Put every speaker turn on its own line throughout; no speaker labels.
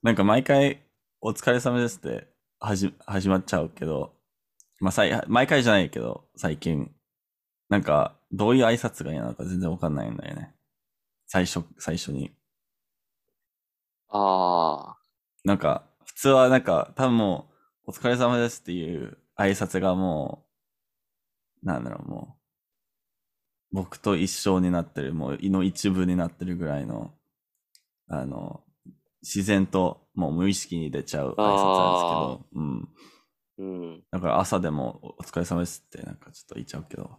なんか毎回、お疲れ様ですって始始まっちゃうけど、まあさい、毎回じゃないけど、最近。なんか、どういう挨拶がいいのか全然わかんないんだよね。最初、最初に。
ああ。
なんか、普通はなんか、多分もう、お疲れ様ですっていう挨拶がもう、なんだろう、もう、僕と一緒になってる、もう、胃の一部になってるぐらいの、あの、自然ともう無意識に出ちゃう挨拶なんですけど、うん。
うん。
だから朝でもお疲れ様ですってなんかちょっと言っちゃうけど。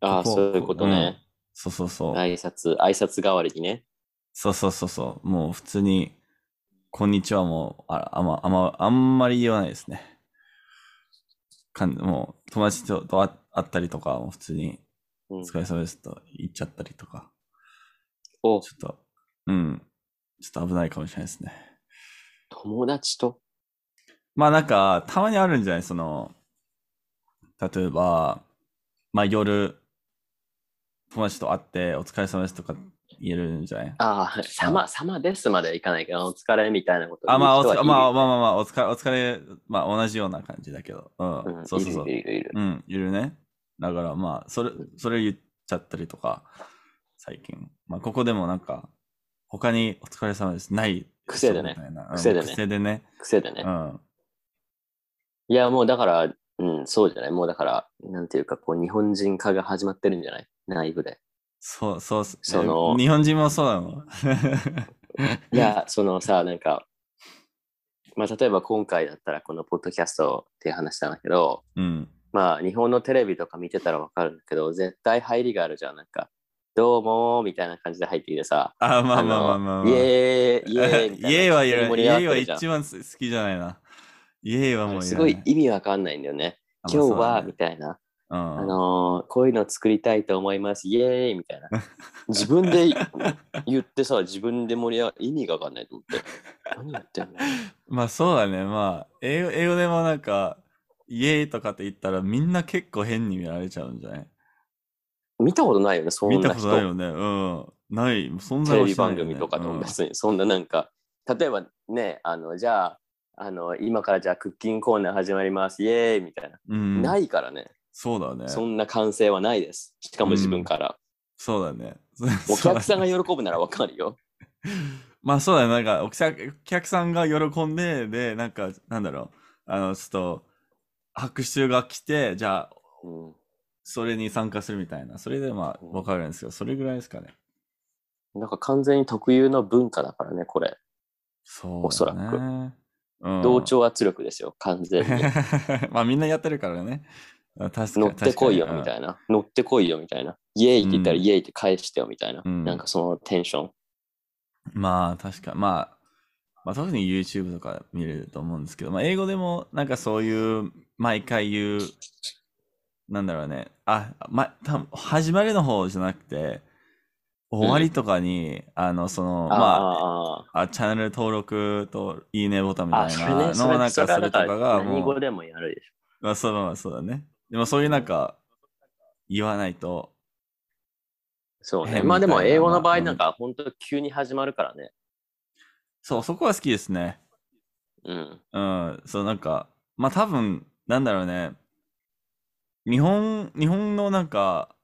ああ、そういうことね。
そうそうそう。
挨拶、挨拶代わりにね。
そうそうそうそう。もう普通に、こんにちはもう、ああんま、あんま、あんまり言わないですね。かんもう友達とと会会ったりとかも普通に、
うん
お疲れ様ですと言っちゃったりとか、
お、
ちょっと、うん、ちょっと危ないかもしれないですね。
友達と？
まあなんか、たまにあるんじゃない？その、例えば、まあ夜、友達と会って、お疲れ様ですとか言えるんじゃない？
ああ、様、様ですまではいかないけど、お疲れみたいなこと
あ、まあ、おつまあ、まあまあまあ、お疲れ、お疲れ、まあ同じような感じだけど。うん、
うん
そうそうそう。
いるいるいる。
うん、いるね。だからまあ、それ、それ言っちゃったりとか、最近。まあ、ここでもなんか、他にお疲れ様です。ない。
癖でね癖でね
癖でね。
癖でね
う。ん。
いや、もうだから、うん、そうじゃない？もうだから、なんていうか、こう、日本人化が始まってるんじゃない？内部で。
そう、そう
その
日本人もそうなの？
いや、そのさ、なんか、まあ、例えば今回だったら、このポッドキャストっていう話したんだけど、
うん。
まあ、日本のテレビとか見てたらわかるんだけど、絶対入りがあるじゃん。なんか、どうもーみたいな感じで入ってきてさ、
あ、まあまあまあまあ、まあ。
イエーイ、イエーイ。
イエーイは言わない。イエーイは一番好きじゃないな。イエーイはもう。
すごい意味わかんないんだよね。
あ
今日は、
ね
みたいな。
うん
あのーこういうの作りたいと思います。イエーイみたいな。自分で言ってさ、自分で盛り上が意味がわかんないと思って。何言ってんの
まあそうだね。まあ、英語英語でもなんか、イエーイとかって言ったらみんな結構変に見られちゃうんじゃない？
見たことないよね、そん
見た。ことないよね。うん。ない。存
テレビ
在はしないよね
番組とかでも
うん
別に、そんななんか、例えばね、あの、じゃあ、あの、今からじゃあクッキングコーナー始まります。イエーイみたいな。
うん。
ないからね。
そうだね。
そんな歓声はないです。しかも自分から。
そうだね。
お客さんが喜ぶならわかるよ。
まあそうだね。なんかお客、お客さんが喜んで、で、なんか、なんだろう。あの、ちょっと、拍手が来て、じゃあ、
うん
それに参加するみたいな。それでまあ、わかるんですけど、それぐらいですかね。
なんか完全に特有の文化だからね、これ。
そう、
おそらく
うん
同調圧力ですよ、完全に。
まあみんなやってるからね。あ確かに
乗ってこいよみ
い
たいな。乗ってこいよみたいな。イエーイって言ったら
うん
イエーイって返してよみたいな。
うん
なんかそのテンション。
な。まあ確か、まあ、まあ特に YouTube とか見れると思うんですけど、まあ英語でもなんかそういう、毎回言う、なんだろうね。あ、ま、た始まりの方じゃなくて、終わりとかに、あの、その、まあ、
あ
あ、チャンネル登録といいねボタンみたいなの、なんかそれとかが
何
もう、
語でもやるでし
まあそうまあそうだね。でもそういうなんか、言わないと、
ょ。そうね。まあでも英語の場合
うん
なんか本当急に始まるからね。
そう、そこは好きですね。
うん。
うん、そう、なんか、まあ多分、なんだろうね。日本、日本のなんか、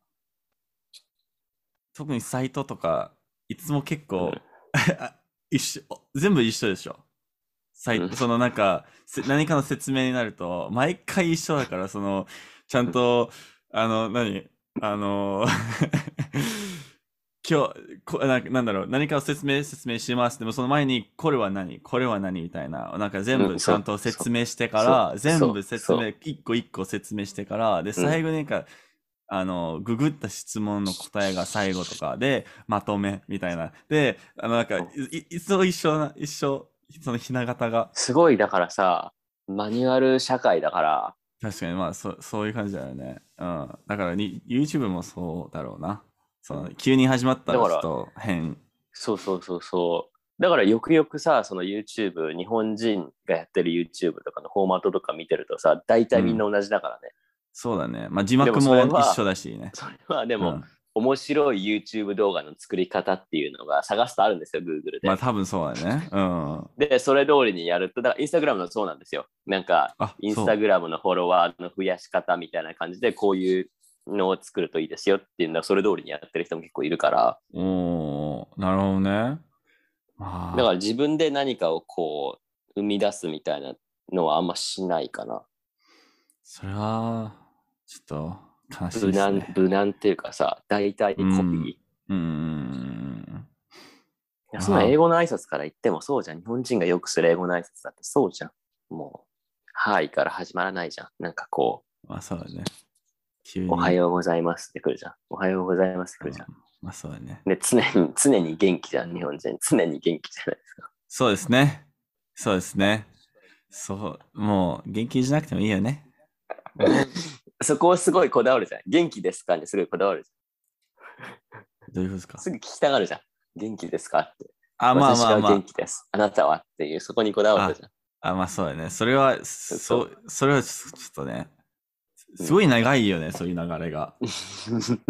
特にサイトとか、いつも結構、
うん。
一緒、全部一緒でしょ？サイ
うん。
そのなんか、せ何かの説明になると、毎回一緒だから、その、ちゃんと、あの、何？あの、今日こな、なんだろう、何かを説明、説明します。でもその前に、これは何？これは何みたいな。なんか全
うん
部ちゃんと説明してから、
そう
全部説明、一個一個説明してから、で、最後になんか、あの、ググった質問の答えが最後とかで、まとめみたいな。で、あの、なんか、いいいつも一緒な、一緒、そのひな形が。
すごいだからさ、マニュアル社会だから、
確かに、まあ、そそういう感じだよね。うん。だからに、YouTube もそうだろうな。その、急に始まったらちょっと変。
そうそうそうそう。だからよくよくさ、その YouTube、日本人がやってる YouTube とかのフォーマットとか見てるとさ、大体みんな同じだからね。
そうだね。まあ、字幕も一緒だしね。
それはでも、
うん
面白い YouTube 動画の作り方っていうのが探すとあるんですよ、Google で。
まあ多分そうだね。うん。
で、それ通りにやると、だからインスタグラムのそうなんですよ。なんか、
あ、
インス
そう
タグラムのフォロワーの増やし方みたいな感じで、こういうのを作るといいですよっていうのは、それ通りにやってる人も結構いるから、
おーなるほどね。まあ、
だから自分で何かをこう、生み出すみたいなのはあんましないかな。
それは、ちょっと悲しい
無難。無難っていうかさ、大体コピー。
うん
い
うん。
やそんな英語の挨拶から言ってもそうじゃん。日本人がよくする英語の挨拶だってそうじゃん。もう、はいから始まらないじゃん。なんかこ
まあそうだね。急に。
う、おはようございますってくるじゃん。おはようございますってくるじゃん。
まあそうだね。
で、常に、常に元気じゃん、日本人。常に元気じゃないですか。
そうですね。そうですね。そう、もう元気じゃなくてもいいよね。
そこをすごいこだわるじゃん。元気ですかにすごいこだわるじ
どういうことですか？
ゃん。すぐ聞きたがるじゃん。元気ですかって。
あ、まあまあま
元気です。あなたはっていう、そこにこだわるじゃん。
あ。あ、まあそうだね。それは、
そ
そう、それはちょっとね、すごい長いよね、そういう流れが。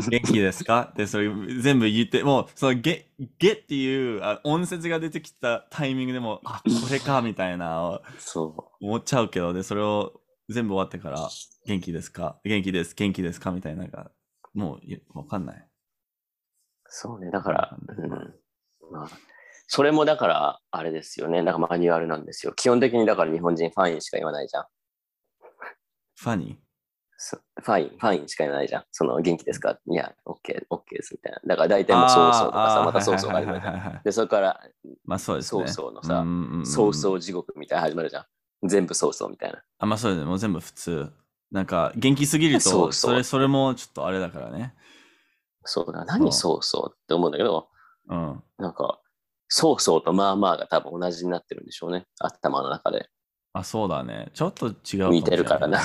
元気ですか？で、それ全部言って、もう、そのゲ、ゲっていうあ音節が出てきたタイミングでもう、あ、これか、みたいな、
そ
思っちゃうけど、で、それを全部終わってから、元気ですか？元気です、元気ですか？みたいな、なんか、もう、いわかんない。
う。そうね。だから、うん。まあ、それもだから、あれですよね。なんかマニュアルなんですよ。基本的にだから日本人ファインしか言わないじゃん。
ファニー？
そファイン、ファインしか言わないじゃん。その元気ですか？いや、OK、OK ですみたいな。だから大体もうそうそうとかさ、またそうそうが始まるで、それから、
まあそうですね。
そうそうのさそうそう地獄みたいな始まるじゃん。全部そうそうみたいな。
あ、まあそうですね。もう全部普通。なんか、元気すぎると、
そうそう
それ、それもちょっとあれだからね。
そうだ、何そうそうって思うんだけど、
うん。
なんか、そうそうとまあまあが多分同じになってるんでしょうね。頭の中で。
あ、そうだね。ちょっと違う。
似てるからな。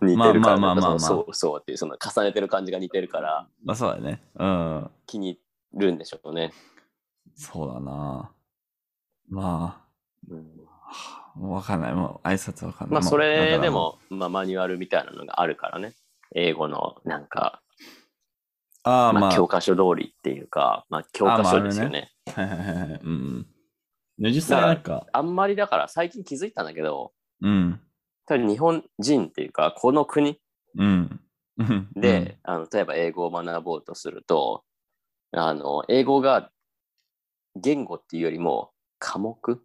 うん、
似てるから、
まあまあまあまあ、まあ、
そうそうっていう、その重ねてる感じが似てるから、
まあそうだね。うん。
気に入るんでしょうね。
そうだな。ま
うん、
あ、もうわかんない。もう挨拶わかんない。
まあ、それでも、まあ、マニュアルみたいなのがあるからね。英語の、なんか、
ああ、まあ、
まあ、教科書通りっていうか、まあ、教科書ですよね。
はいはいはいはい。うん実際なんか、
あんまりだから、最近気づいたんだけど、
うん。
多分日本人っていうか、この国
うん。うん
で、あの例えば英語を学ぼうとすると、あの英語が言語っていうよりも科目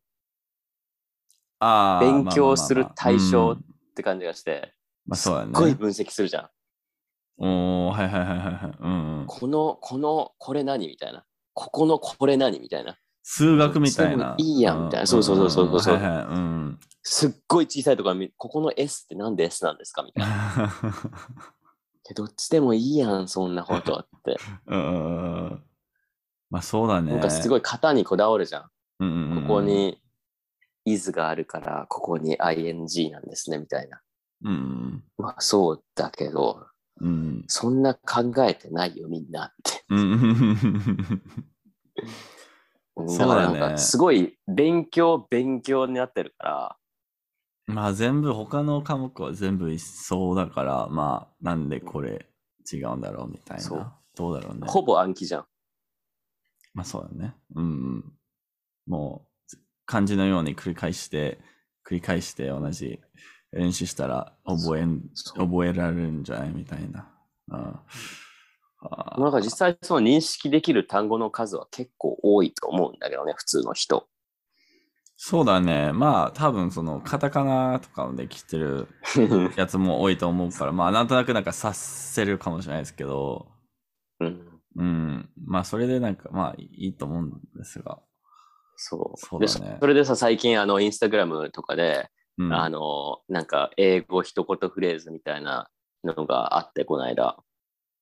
ああ
勉強する対象
うん
って感じがして、
まあそうだね。
すっごい分析するじゃん。
おー、はいはいはいはいはい。うんうん。
この、この、これ何みたいな。ここのこれ何みたいな。
数学みたいな。
いいやんみたいなそうそうそうそうそう
はいはいうん。
すっごい小さいところ見ここの S ってなんで S なんですかみたいな。えどっちでもいいやん、そんなことって。
うん。まあそうだね。
なんかすごい型にこだわるじゃん。
うんうんうん、
ここに is があるから、ここに ing なんですね、みたいな。
うん
まあそうだけど、
うん。うん
そんな考えてないよ、みんなって。
うん だ
からなんかすごい勉強、勉強になってるから、
まあ全部、他の科目は全部一緒だから、まあなんでこれ違うんだろうみたい
そう
な。どうだろうね。
ほぼ暗記じゃん。
まあそうだね。うんうん。もう、漢字のように繰り返して、繰り返して同じ練習したら覚えん、覚えられるんじゃないみたいな。うんあー
なんか実際その認識できる単語の数は結構多いと思うんだけどね、普通の人。
そうだね。まあ多分そのカタカナとかできてるやつも多いと思うから、まあなんとなくなんか察せるかもしれないですけど、
うん、
うん。まあそれでなんかまあいいと思うんですが。
そう。
そうだね
でそれでさ、最近あのインスタグラムとかで、
うん、
あの、なんか英語一言フレーズみたいなのがあって、この間。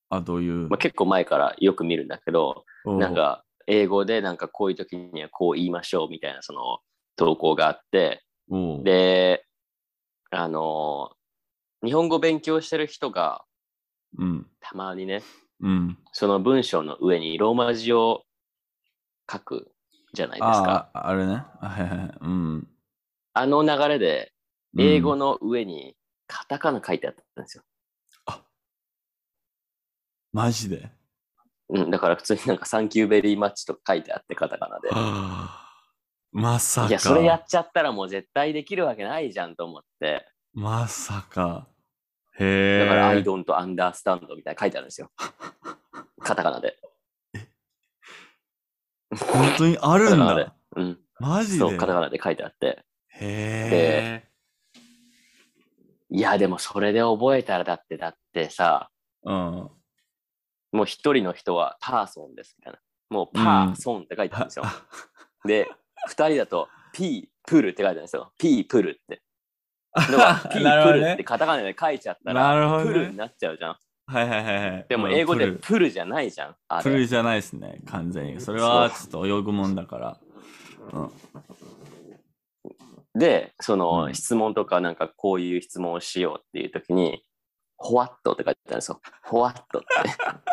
あ、どういう？
まあ、結構前からよく見るんだけど、なん、か英語でなんかこういう時にはこう言いましょうみたいなその投稿があって、
おう
で、あの、日本語勉強してる人が
うん。
たまにね、
うん。
その文章の上にローマ字を書くじゃないですか。
ああ、あれね。あはいはいはい。うん。
あの流れで英語の上にカタカナ書いてあったんですよ。
あマジで？
うん、だから普通になんかサンキューベリーマッチとか書いてあってカタカナで。
はあまさか。
いや、それやっちゃったらもう絶対できるわけないじゃんと思って。
まさか。へえ。
だから、I don't understand みたいな書いてあるんですよ。カタカナで。
本当にあるんだ。。
うん。
マジで？
そう、カタカナで書いてあって。
へえ。
いや、でもそれで覚えたらだって、だってさ、
うん。
もう一人の人はパーソンですみたいな。もうパーソンって書いてあるんですよ。で、二人だとピープルって書いてあるんですよ。ピープルって。だからピープルって。カタカナで書いちゃったら、プルになっちゃうじゃん。
はいはいはいはい。
でも
うん
英語で
プル
じゃないじゃん。
プルじゃないですね、完全に。それはちょっと泳ぐもんだから。うん。
で、その
うん
質問とかなんかこういう質問をしようっていう時に、ホワットって書いてあるんですよ。ホワットって。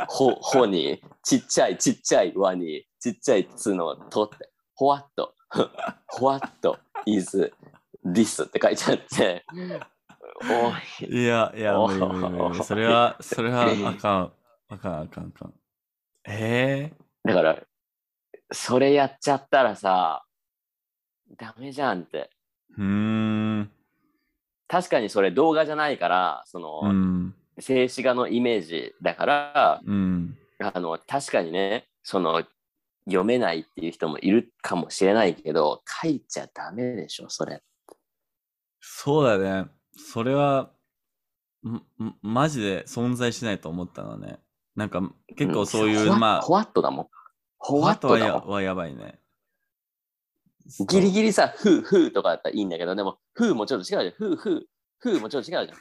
ほ、ほに、ちっちゃいちっちゃい輪に、ちっちゃいつのとって、ホワット、ホワット is this って書いてあって、おい、
いや、いや、
お
無理無理無理。それは、それはあかん。あかん、あかん、あかん。え
だから、それやっちゃったらさ、ダメじゃんって。
ー、うーん。
確かにそれ動画じゃないから、その、
うん。
静止画のイメージだから、
うん。
あの、確かにね、その、読めないっていう人もいるかもしれないけど、書いちゃダメでしょ、それ。
そうだね。それは、んんマジで存在しないと思ったのね。なんか、結構そういう、
ホワ
まあ、
ホワットだもん。ホワット
は。やはやばいね。
ギリギリさ、フー、フーとかだったらいいんだけど、でも、フーもちょっと違うじゃん。フー、フー、フーもちょっと違うじゃん。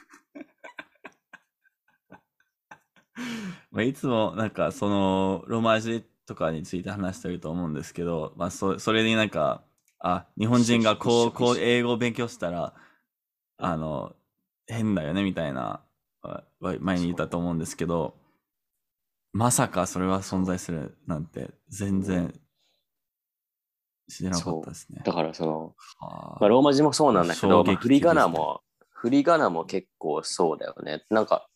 まあ、いつもなんかそのロマ字とかについて話してると思うんですけど、まあ、そそれになんかあ日本人がこうこう英語を勉強したらあの変だよねみたいな前に言ったと思うんですけどまさかそれは存在するなんて全然知らなかったですね。
だから、その、
はあ
まあ、ローマ字もそうなんだけど、まあ、振り仮名も、振り仮名も結構そうだよね。なんか、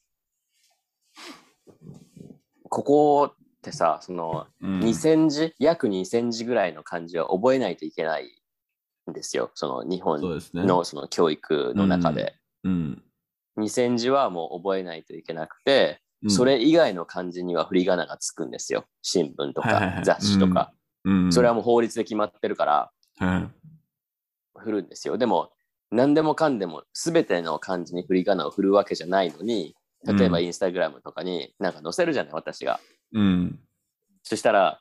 ここってさ、その、
うん
2000字、約2000字ぐらいの漢字は覚えないといけないんですよ。その日本。のその教育の中で。
うん
2000字はもう覚えないといけなくて、
うん
それ以外の漢字には振り仮名がつくんですよ。新聞とか雑誌とか。
うん、
それはもう法律で決まってるから
はい
振るんですよ。でも何でもかんでも全ての漢字に振り仮名を振るわけじゃないのに、例えば
うん
インスタグラムとかになんか載せるじゃない、私が。
うん
そしたら、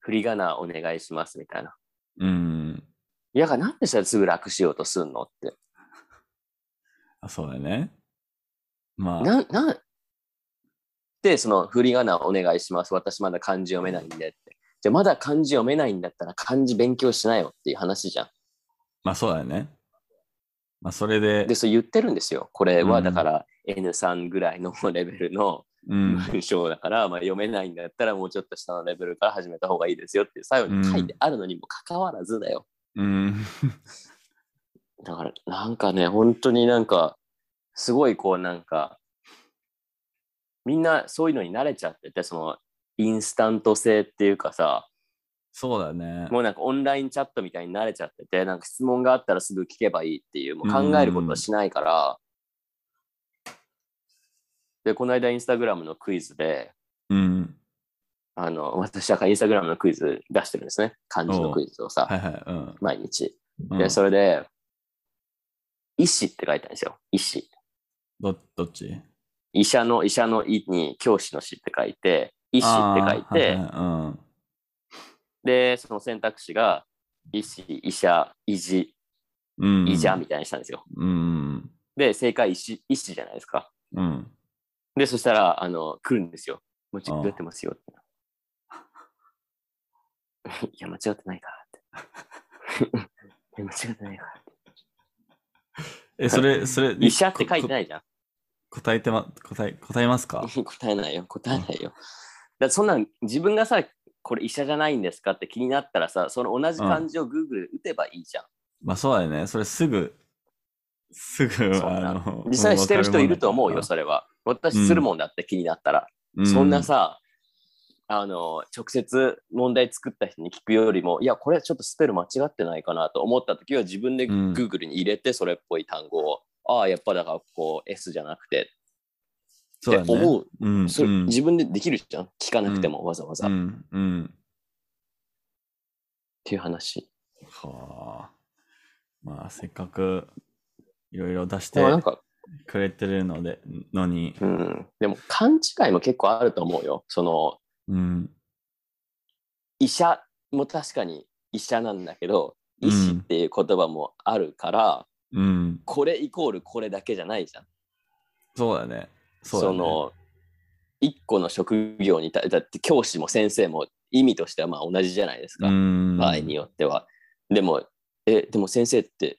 振り仮名お願いしますみたいな。
うん
いや、なんでそれすぐ楽しようとすんのって。
あそうだね。まあ、
なん、なん、で、その振り仮名お願いします。私まだ漢字読めないんでって。じゃあまだ漢字読めないんだったら漢字勉強しなよっていう話じゃん。
まあそうだよね。まあそれで、
で、そう言ってるんですよ。これは
うん
だから N3 ぐらいのレベルの
うん、
文章だから、まあ、読めないんだったらもうちょっと下のレベルから始めた方がいいですよって最後に書いてあるのにもかかわらずだよ。
うん、
だからなんかね、本当になんか、すごいこうなんか、みんなそういうのに慣れちゃってて、そのインスタント性っていうかさ、
そうだね。
もうなんかオンラインチャットみたいに慣れちゃってて、なんか質問があったらすぐ聞けばいいっていう、もう考えることはしないから、で、この間インスタグラムのクイズで、
うん。
あの、私はインスタグラムのクイズ出してるんですね。漢字のクイズをさ、
はいはい。うん。
毎日。
うん
で、それで、医師って書いてあるんですよ。医師。
どどっち？
医者の医者の医に教師の師って書いて、医師って書いて、
はうん
で、その選択肢が、医師、医者、医師、
うん。
医者みたいにしたんですよ。
うん。
で、正解医師、医師じゃないですか。
うん。
で、そしたら、あの、来るんですよ。間違ってますよって。いや、間違ってないからって。いや間違ってないからって。
え、それ、それ、
医者って書いて
い。
ないじゃん。
答えてま、答え、答えますか？
答えないよ、答えないよ。だってそんなん自分がさ、これ医者じゃないんですかって気になったらさ、その同じ漢字を Google で打てばいいじゃん。
まあそうだよね。それすぐ、すぐ、あの、
実際してる人いると思うよ、それは。私するもんだって気になったら。そんな、さ、あの直接問題作った人に聞くよりもいやこれちょっとスペル間違ってないかなと思った時は自分で
うん
Google に入れてそれっぽい単語を、ああやっぱだからこう S じゃなくて。って思う
うん。
それ
うん
自分でできるじゃん聞かなくてもわざわざ、っ
うん。うん。
ていう話
はあ。まあ、せっかくいろいろ出して
なんか、
くれてるので、のに、
うん、でも勘違いも結構あると思うよその
うん。
医者も確かに医者なんだけど
うん
医師っていう言葉もあるから、
うん。
これイコールこれだけじゃないじゃん
そうだね。そね。
その一個の職業に対だって教師も先生も意味としてはまあ同じじゃないですか、
うん。
場合によっては。でも、え、でも先生って、え、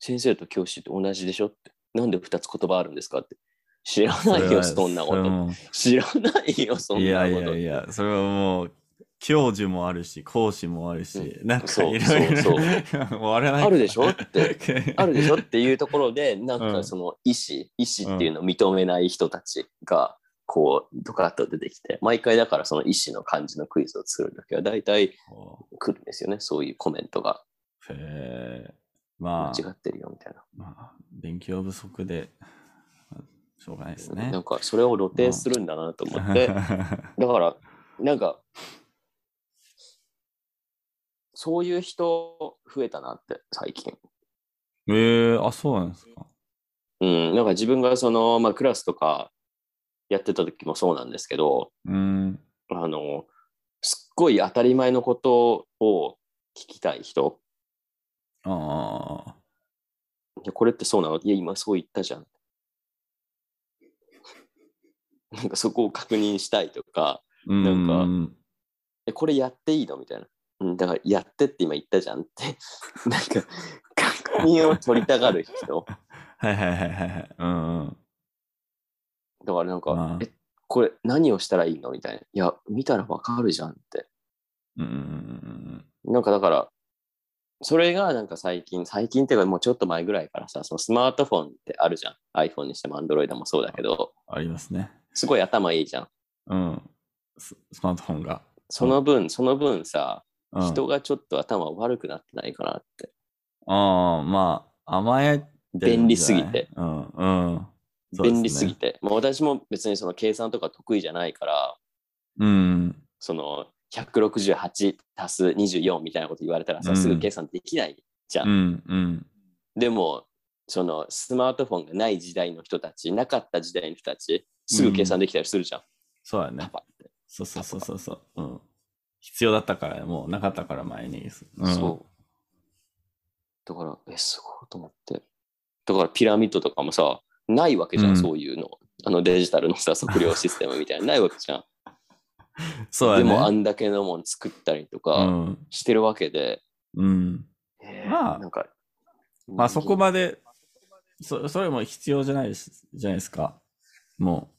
先生と教師って同じでしょって、なんで2つ言葉あるんですかって。知らないよ、そんなこと。知らないよ、そん
いやい
なこと。
やいや、それはもう、教授もあるし、講師もあるし、なんか
そう
いろいろ、あれない
あるでしょって。あるでしょっていうところで、なん
うん
かその医師、医師っていうのを認めない人たちが、こう、ドカッと出てきて、毎回だからその医師の漢字のクイズを作るときは、大体来るんですよね、そういうコメントが。
へえ
間
まあ、
違ってるよ、みたいな。
まあ、勉強不足で、まあしょうがないですね
な。んかそれを露呈するんだなと思って、だから、なんか、そういう人増えたなって、最近。
ええあ、そうなんですか。
うん、なんか自分がその、まあ、クラスとかやってた時もそうなんですけど、
うん。
あの、すっごい当たり前のことを聞きたい人。
ああ。
いやこれってそうなの？いや、今そう言ったじゃん。なんかそこを確認したいとか、なんか
うん
え、これやっていいの？みたいな。うん、だから、やってって今言ったじゃんって。なんか、確認を取りたがる人。
はいはいはいはいはい。うんうん。
だからなんか、
まあ
え、これ何をしたらいいの？みたいな。いや、見たらわかるじゃんって。
うん
なんかだから、それがなんか最近、最近っていうかもうちょっと前ぐらいからさ、そのスマートフォンってあるじゃん。iPhone にしても Android もそうだけど、
ありますね。
すごい頭いいじゃん。
うん。ススマートフォンが。
その分、その分さ、
うん、
人がちょっと頭悪くなってないかなって。
ああ、まあ、甘え
便利すぎて。
うん、うん。そうね
便利すぎて。もう私も別にその計算とか得意じゃないから、
うん。
その168足す24みたいなこと言われたらさ、
うん
すぐ計算できないじゃん。
うん、うん。
でも、そのスマートフォンがない時代の人たち、なかった時代の人たち、すぐ計算できたりするじゃん。
そうだね
パ。パって。
そうそうそうそうそう。うん。必要だったから、もうなかったから前に。うん、
そう。だから、え、すごいと思って。だからピラミッドとかもさ、ないわけじゃん、
うん
そういうの。あのデジタルのさ、測量システムみたいな、ないわけじゃん。
そうだね。
でも、あんだけのもん作ったりと
う
か
ん。
してるわけで、
うん。
えー
まあ
なんか、
まあそこまで、そそれも必要じゃないですじゃないですか。も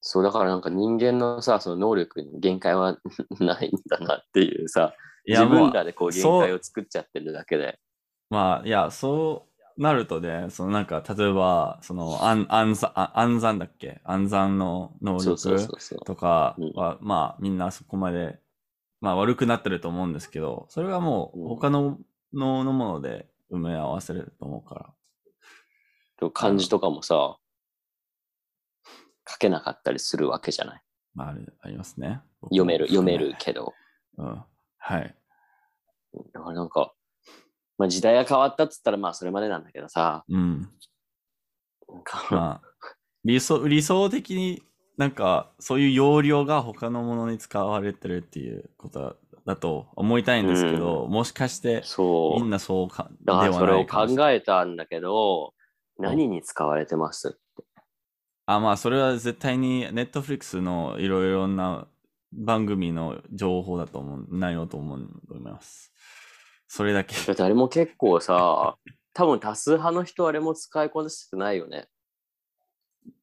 そう、だからなんか人間のさ、その能力に限界は ないんだなっていうさ、
う。いや
自分らでこう限界を作っちゃってるだけで。
まあ、いや、そうなるとね、そのなんか、例えば、その暗暗算、あ暗算だっけ？暗算の能力。とか
うん
は、まあ、みんなそこまで、まあ、悪くなってると思うんですけど、それはもう、
うん
他のののもので埋め合わせると思うから。
漢字とかもさ、書けなかったりするわけじゃない？
まあ、あるありますね。
読める、読める
僕
けど。
うん。はい。
だからなんか、まあ時代が変わったっつったらまあそれまでなんだけどさ、
うん。
なんか、
まあ、理想、理想的になんか、そういう容量が他のものに使われてるっていうことだと思いたいんですけど、もしかして、
そう。
みんなそうか、で
だから
は
それを考。えたんだけど、何に使われてます
あ、まあ、それは絶対に、ネットフリックスのいろいろな番組の情報だと思う、内容と思うと思います。それだけ。
だってあれも結構さ、多分多数派の人あれも使いこなしてないよね。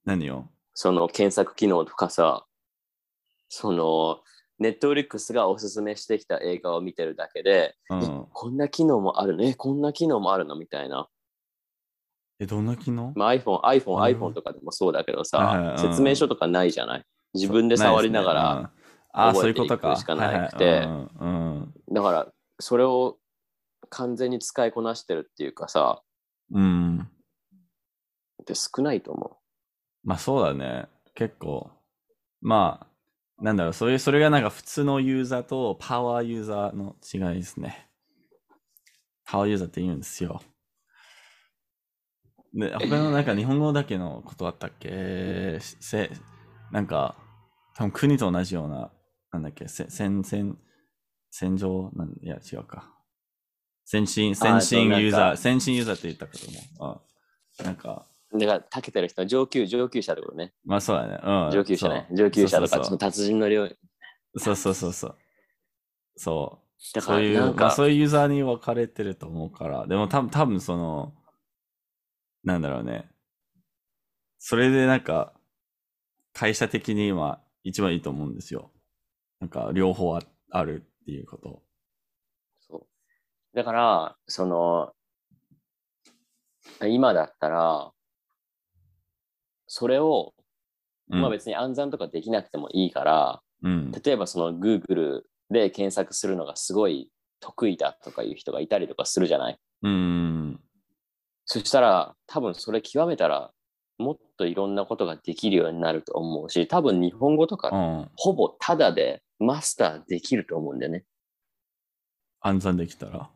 何を？
その検索機能とかさ、その、ネットフリックスがおすすめしてきた映画を見てるだけで、え
うん。
こんな機能もあるね、こんな機能もあるの？みたいな。
え、どんな機能？
まあ、iPhone、iPhone、
うん
iPhone とかでもそうだけどさ
うん
説明書とかないじゃない？自分で触りながら、
ああ、そう
覚えてい
うことか。
しかなくてだからそれを完全に使いこなしてるっていうかさ、
うん。
って少ないと思う
まあそうだね。結構。まあ、なんだろう、そういう、それがなんか普通のユーザーとパワーユーザーの違いですね。パワーユーザーって言うんですよ。で、他のなんか日本語だけのことあったっけ？せ、なんか、多分国と同じような、なんだっけ、せ戦、戦、戦場？なん、いや、違うか。先進、先進ユーザー、先進ユーザーって言ったかと思う。あなんか、
う。だから、たけてる人は上級、上級者ってことね。
まあそうだね。うん。
上級者ね。上級者とか、達人の量。
そうそうそうそう。そう。
だから、
そういう、まあそういうユーザーに分かれてると思うから、でも多分、多分その、なんだろうね。それでなんか、会社的に今、一番いいと思うんですよ。なんか、両方ああるっていうこと。
だから、その、今だったら、それを、
うん、
まあ別に暗算とかできなくてもいいから、
うん。
例えばその Google で検索するのがすごい得意だとかいう人がいたりとかするじゃない？
うん。
そしたら多分それ極めたらもっといろんなことができるようになると思うし多分日本語とか
うん。
ほぼタダでマスターできると思うんだよね。
暗算できたら？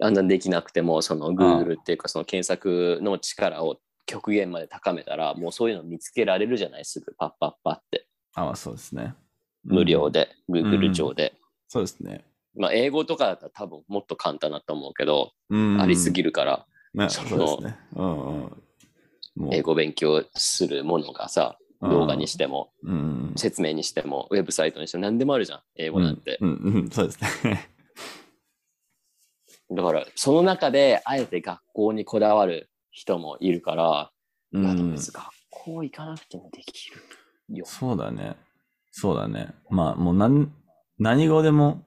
あんなできなくてもその Google っていうかその検索の力を極限まで高めたらもうそういうの見つけられるじゃない？すぐパッパッパって
あ、まあそうですね。
無料
で。
で、Google 上で。
そうですね。
まあ英語とかだったら多分もっと簡単だと思うけど、
うん。
ありすぎ
る。
るから
ね、
その
そうですね。うん
英語勉強するものがさ動画にしても
うん。
説明にしてもウェブサイトにしても何でもあるじゃん英語なんて、
うん、うん、うん、そうですね。
だからその中であえて学校にこだわる人もいるから、
うん、
学校行かなくてもできるよ。
そうだね。そうだね。まあ、もう何、何語でも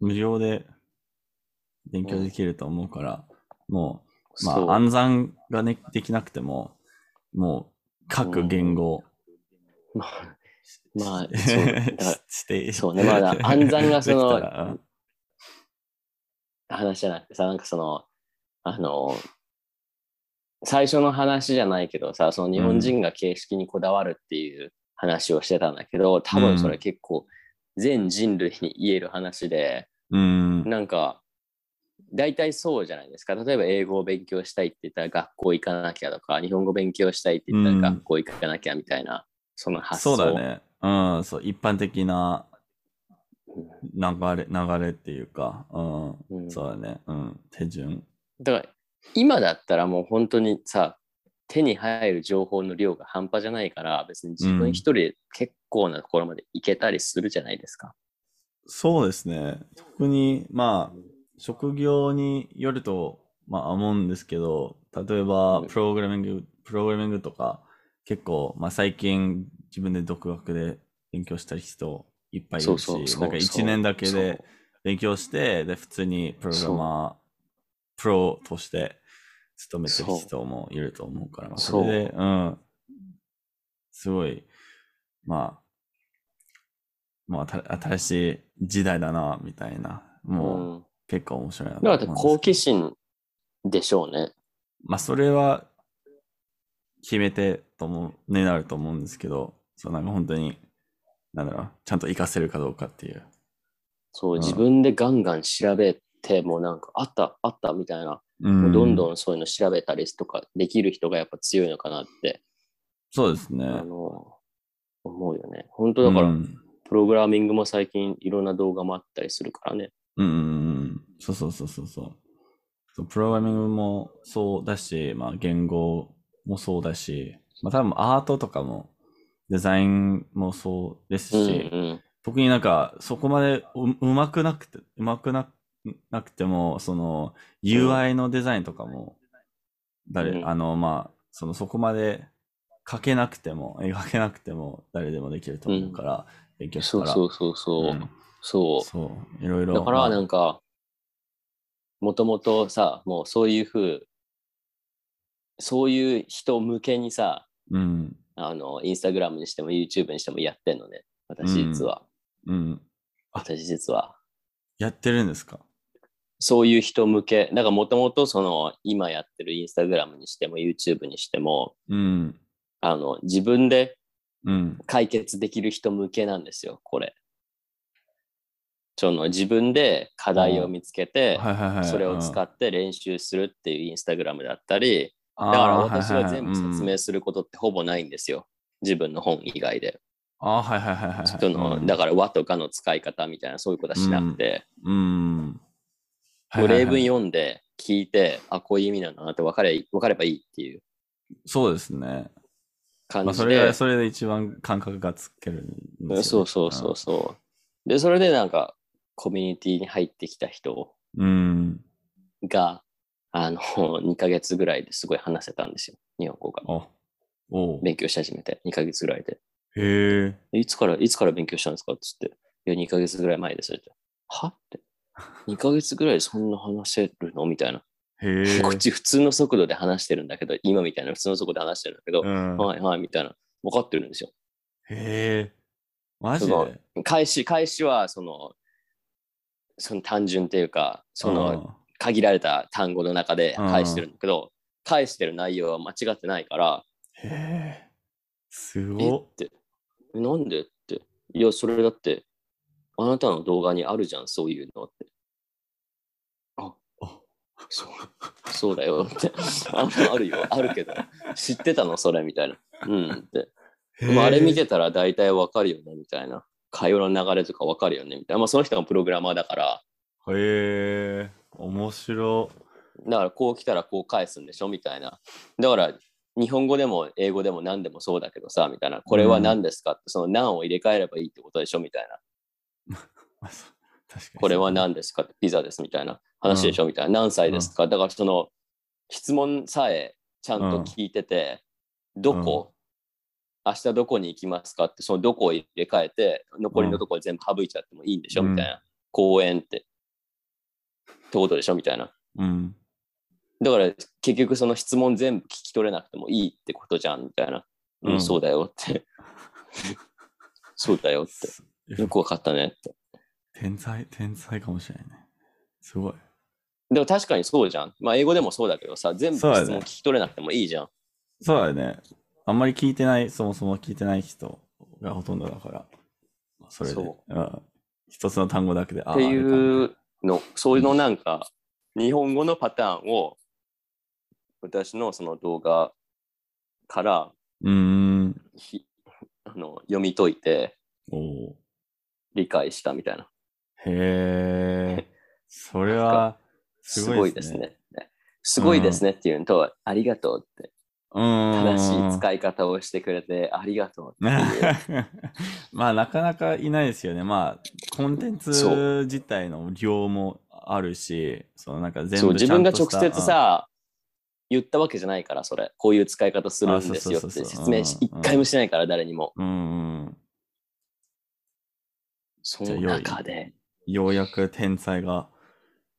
無料で勉強できると思うから、もう、ま
そう。
あ、暗算がね、できなくても、もう、各言語、
まあ まあそう
して、
そうね。まだ暗算がその話じゃなくてさなんかそのあの最初の話じゃないけどさその日本人が形式にこだわるっていう話をしてたんだけど、多分それ結構全人類に言える話で、
うん、
なんか大体そうじゃないですか。例えば英語を勉強したいって言ったら学校行かなきゃとか日本語勉強したいって言ったら
うん。
学校行かなきゃみたいな、その発想。
そうだね。うん、そう、一般的な
うん
流れ、流れっていうか、うん、
うん
そうだね。うん、手順。
だから今だったらもう本当にさ手に入る情報の量が半端じゃないから別に自分一人で結構なところまで行けたりするじゃないですか。
そうですね。特に、まあ、職業によると、まあ、思うんですけど、例えば、
うん
プログラミング、プログラミングとか、結構、まあ、最近、自分で独学で勉強した人いっぱいいるし、なんか1年だけで勉強して、で、普通にプログラマー、プロとして勤めてる人もいると思うから、まあそれで、うん、すごい、まあ、もう新しい時代だな、みたいな。もう、
うん。
結構面白いなと
だから好奇心でしょうね。
まあ、それは決めてとも、になると思うんですけど、そう、なんか本当に、なんだろう、ちゃんと活かせるかどうかっていう。
そう、
うん
自分でガンガン調べて、もうなんかあった、あったみたいな、
うん
もうどんどんそういうの調べたりとかできる人がやっぱ強いのかなって、
そうですね。
あの、思うよね。本当だから、
うん
プログラミングも最近いろんな動画もあったりするからね。
うんうんうん。そうそうそうそうそう。そうプログラミングもそうだし、まあ言語もそうだし、まあ多分アートとかもデザインもそうです
うん
し、
うん。
特になんかそこまでううまくなくて、うまくななくても、その UI のデザインとかも、誰、
うん
あの、まあ、そのそこまで書けなくても、描けなくても誰でもできると思うから、勉強したら。
そうそうそうそう。
うん
そう。
そう、いろいろ。
だから
まあ
なんか、もともとさ、もうそういうふう、そういう人向けにさ、
うん。
あの、インスタグラムにしても YouTube にしてもやってんのね。私実は。
うん。
私実は。
やってるんですか？
そういう人向け、だからもともとその今やってるインスタグラムにしても YouTube にしても、
うん。
あの、自分で
うん。
解決できる人向けなんですよ、これ。その自分で課題を見つけて。それを使
っ
って練習するっていうインスタグラムだったり、
だ
だから私は全部説明することってほぼないんですよ。自分の本以外で。
あーはいはいはいはいはい。
その
うん
だから和とかの使い方みたいなそういうことはしなくて、
うん。
もう例文
はいはいはい
読んで聞いて、あ、こういう意味なんだなって分かれ分かればいいっていう
そうですね。まあ、
感じで。
それが、それで一番感覚がつけるんですよね、
そうそうそうそう。で、それでなんかコミュニティに入ってきた人
うん。うん。
が、あの、2ヶ月ぐらいですごい話せたんですよ。日本語が。勉強し始めて、2ヶ月ぐらいで。
へえ。
いつから、いつから勉強したんですか？って言って、いや、2ヶ月ぐらい前ですって。は？って。2ヶ月ぐらいでそんな話せるの？みたいな。
へえ。
こっち普通の速度で話してるんだけど、今みたいな普通の速度で話してるんだけど、
うん。
はいはいみたいな。分かってるんですよ。
へえ。マジで？
開始、開始は、その、その単純っていうか、その、限られた単語の中で返してるんだけど、返してる内容は間違ってないから、
うんへえ。す
え
ごっ。
って、えなんでって、いや、それだって、あなたの動画にあるじゃん、そういうのって。あ
あ、
そう、そうだよって。ああるよ、あるけど、知ってたの、それみたいな。うんって。でもあれ見てたら大体わかるよね、みたいな。会話の流れとかわかるよね、みたいな。まあ、その人がプログラマーだから、
へえ。面白。
だからこう来たらこう返すんでしょみたいな。だから日本語でも英語でも何でもそうだけどさ、みたいな。これは何ですかって、その何を入れ替えればいいってことでしょみたいな。これは何ですかってピザですみたいな話でしょみたいな。何歳ですか？だからその質問さえちゃんと聞いてて、どこ、明日どこに行きますかって、そのどこを入れ替えて、残りのところ全部省いちゃってもいいんでしょみたいな。公園って。ってことでしょみたいな。
うん。
だから結局その質問全部聞き取れなくてもいいってことじゃんみたいな。うん、
うん
そうだよって。そうだよって。よくわかったねって。
天才、天才かもしれないね。すごい。
でも確かにそうじゃん。まあ英語でもそうだけどさ、全部質問聞き取れなくてもいいじゃん。
そうだね。あんまり聞いてない、そもそも聞いてない人がほとんどだから。それで。
そ
うん一つの単語だけで。あ
っていうの、そういうのなんか、日本語のパターンを私のその動画から
うーん。
ひあの読み解いて理解したみたいな。
へえ。それは、す
す
ごいで
すね。すごいですねっていうのと、ありがとうって。正しい使い方をしてくれてありがとうう。
まあ、なかなかいないですよね。まあ、コンテン
そ
ツ自体の量もあるし、そのなんか全部
自分が直接、さ、言ったわけじゃないから、それ。こういう使い方するんですよって説明し
うん
一回もしてないから、誰にも。
うんうん。
その中で、
ようやく天才が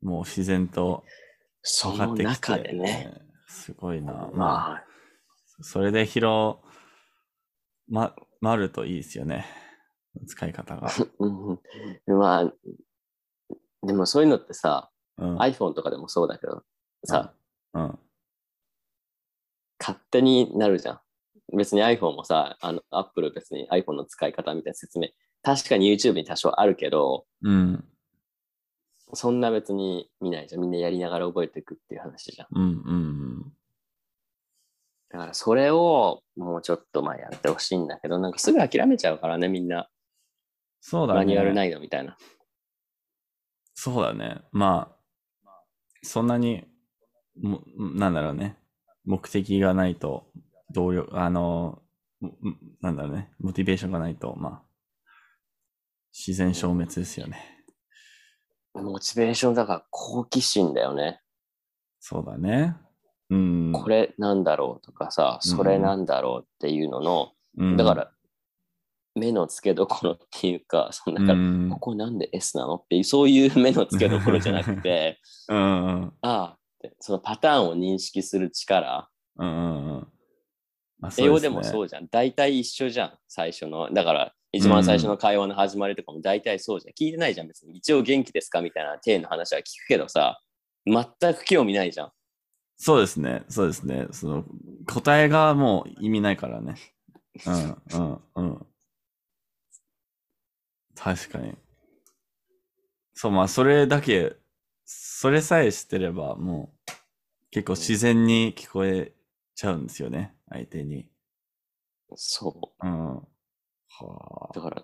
もう自然とってきて。
中でね、
すごいな。まあ、
まあ、
それで広ま、まるといいですよね。使い方が。
うんまあ、でもそういうのってさ、
うん。
iPhone とかでもそうだけど、さ、
うん。
勝手になるじゃん。別に iPhone もさ、あの Apple 別に iPhone の使い方みたいな説明、確かに YouTube に多少あるけど、
うん。
そんな別に見ないじゃん。みんなやりながら覚えていくっていう話じゃん。
うん。うん。
だからそれをもうちょっとまあやってほしいんだけど、なんかすぐ諦めちゃうからね、みんな。
そうだね。
マニュアルないのみたいな。
そうだね。まあ、そんなに、もなんだろうね。目的がないと、動力、あの、もなんだろうね。モチベーションがないと、まあ、自然消滅ですよね。
モチベーションだから好奇心だよね。
そうだね。うん。
これなんだろうとかさ、それなんだろうっていうのの、
うん
だか、ら、目の付けどころっていうか、その
う
なんか、
ん。
ここなんで S なのっていう、そういう目の付けどころじゃなくて。ああって、そのパターンを認識する力、
うん
英語でも
う
そうじゃん。大体一緒じゃん、最初の。だから、一番最初の会話の始まりとかも大体そうじゃん。聞いてないじゃん、別に。一応元気ですかみたいな体の話は聞くけどさ、全く興味ないじゃん。
そうですね。そうですね。その答えがもう意味ないからね。うん、うん、うん。確かに。そう、まあ、それだけ、それさえ知ってれば、もう、結構自然に聞こえちゃうんですよね。相手に。
そ
うん。は
う。だから、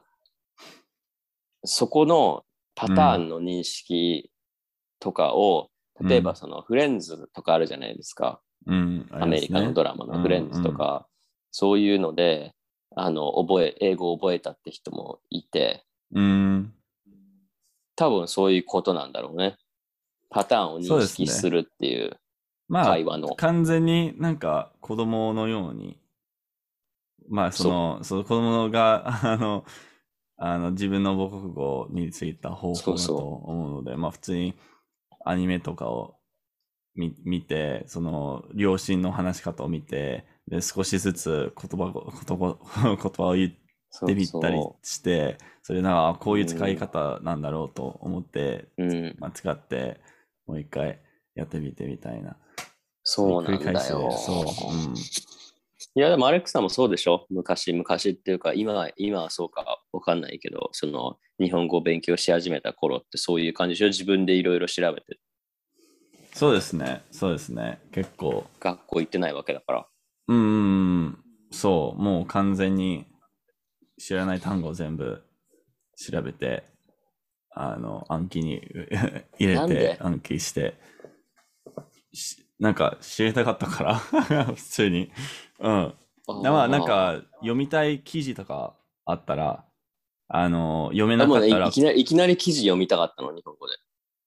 そこのパターンの認識とかを、例えばそのフレンズとかあるじゃないですか。
あ。うん。
アメリカのドラマのフレンズとか、そういうので、あの、覚え、英語を覚えたって人もいて、
うん。
多分そういうことなんだろうね。パターンを認識するっていう
まあ
会、話の。
完全になんか子供のように、まあその、その子供が、あの、あの自分の母国語についた方法だ
そうそう
と思うので、まあ普通にアニメとかを見見て、その両親の話し方を見て、で少しずつ言葉を言葉 言葉を言ってみたり
そ
して、それなんかこういう使い方なんだろうと思って、
ううん、
まあ、使ってもう一回やってみてみたいな。
そうなん
繰り返し
だよ。
そう。うん。
いや、でもアレックさんもそうでしょ？昔、昔っていうか、今は、今はそうかわかんないけど、その、日本語を勉強し始めた頃ってそういう感じでしょ？自分でいろいろ調べて、
そうですね。そうですね。結構。
学校行ってないわけだから。
うんうんうん。そう。もう完全に知らない単語を全部調べて、あの、暗記に 入れて、暗記して、しなんか知りたかったから、普通に。うん。まあなんか読みたい記事とかあったら、あの、読めなかったら
いきなり、いきなり記事読みたかったの、日本語で。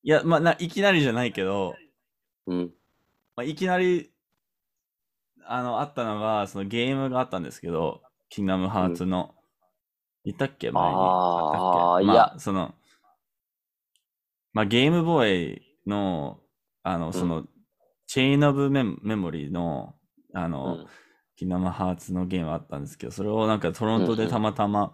いや、まあな、いきなりじゃないけど、
うん。
まあ、いきなり、あの、あったのが、そのゲームがあったんですけど、キングダムハーツの、言ったっけ前に。
あーいや
まあ、その、まあ、ゲームボーイの、あの、その、チェインオブメメモリーの、あ
う
の、
ん。
キングダムハーツのゲームあったんですけど、それをなんかトロントでたまたま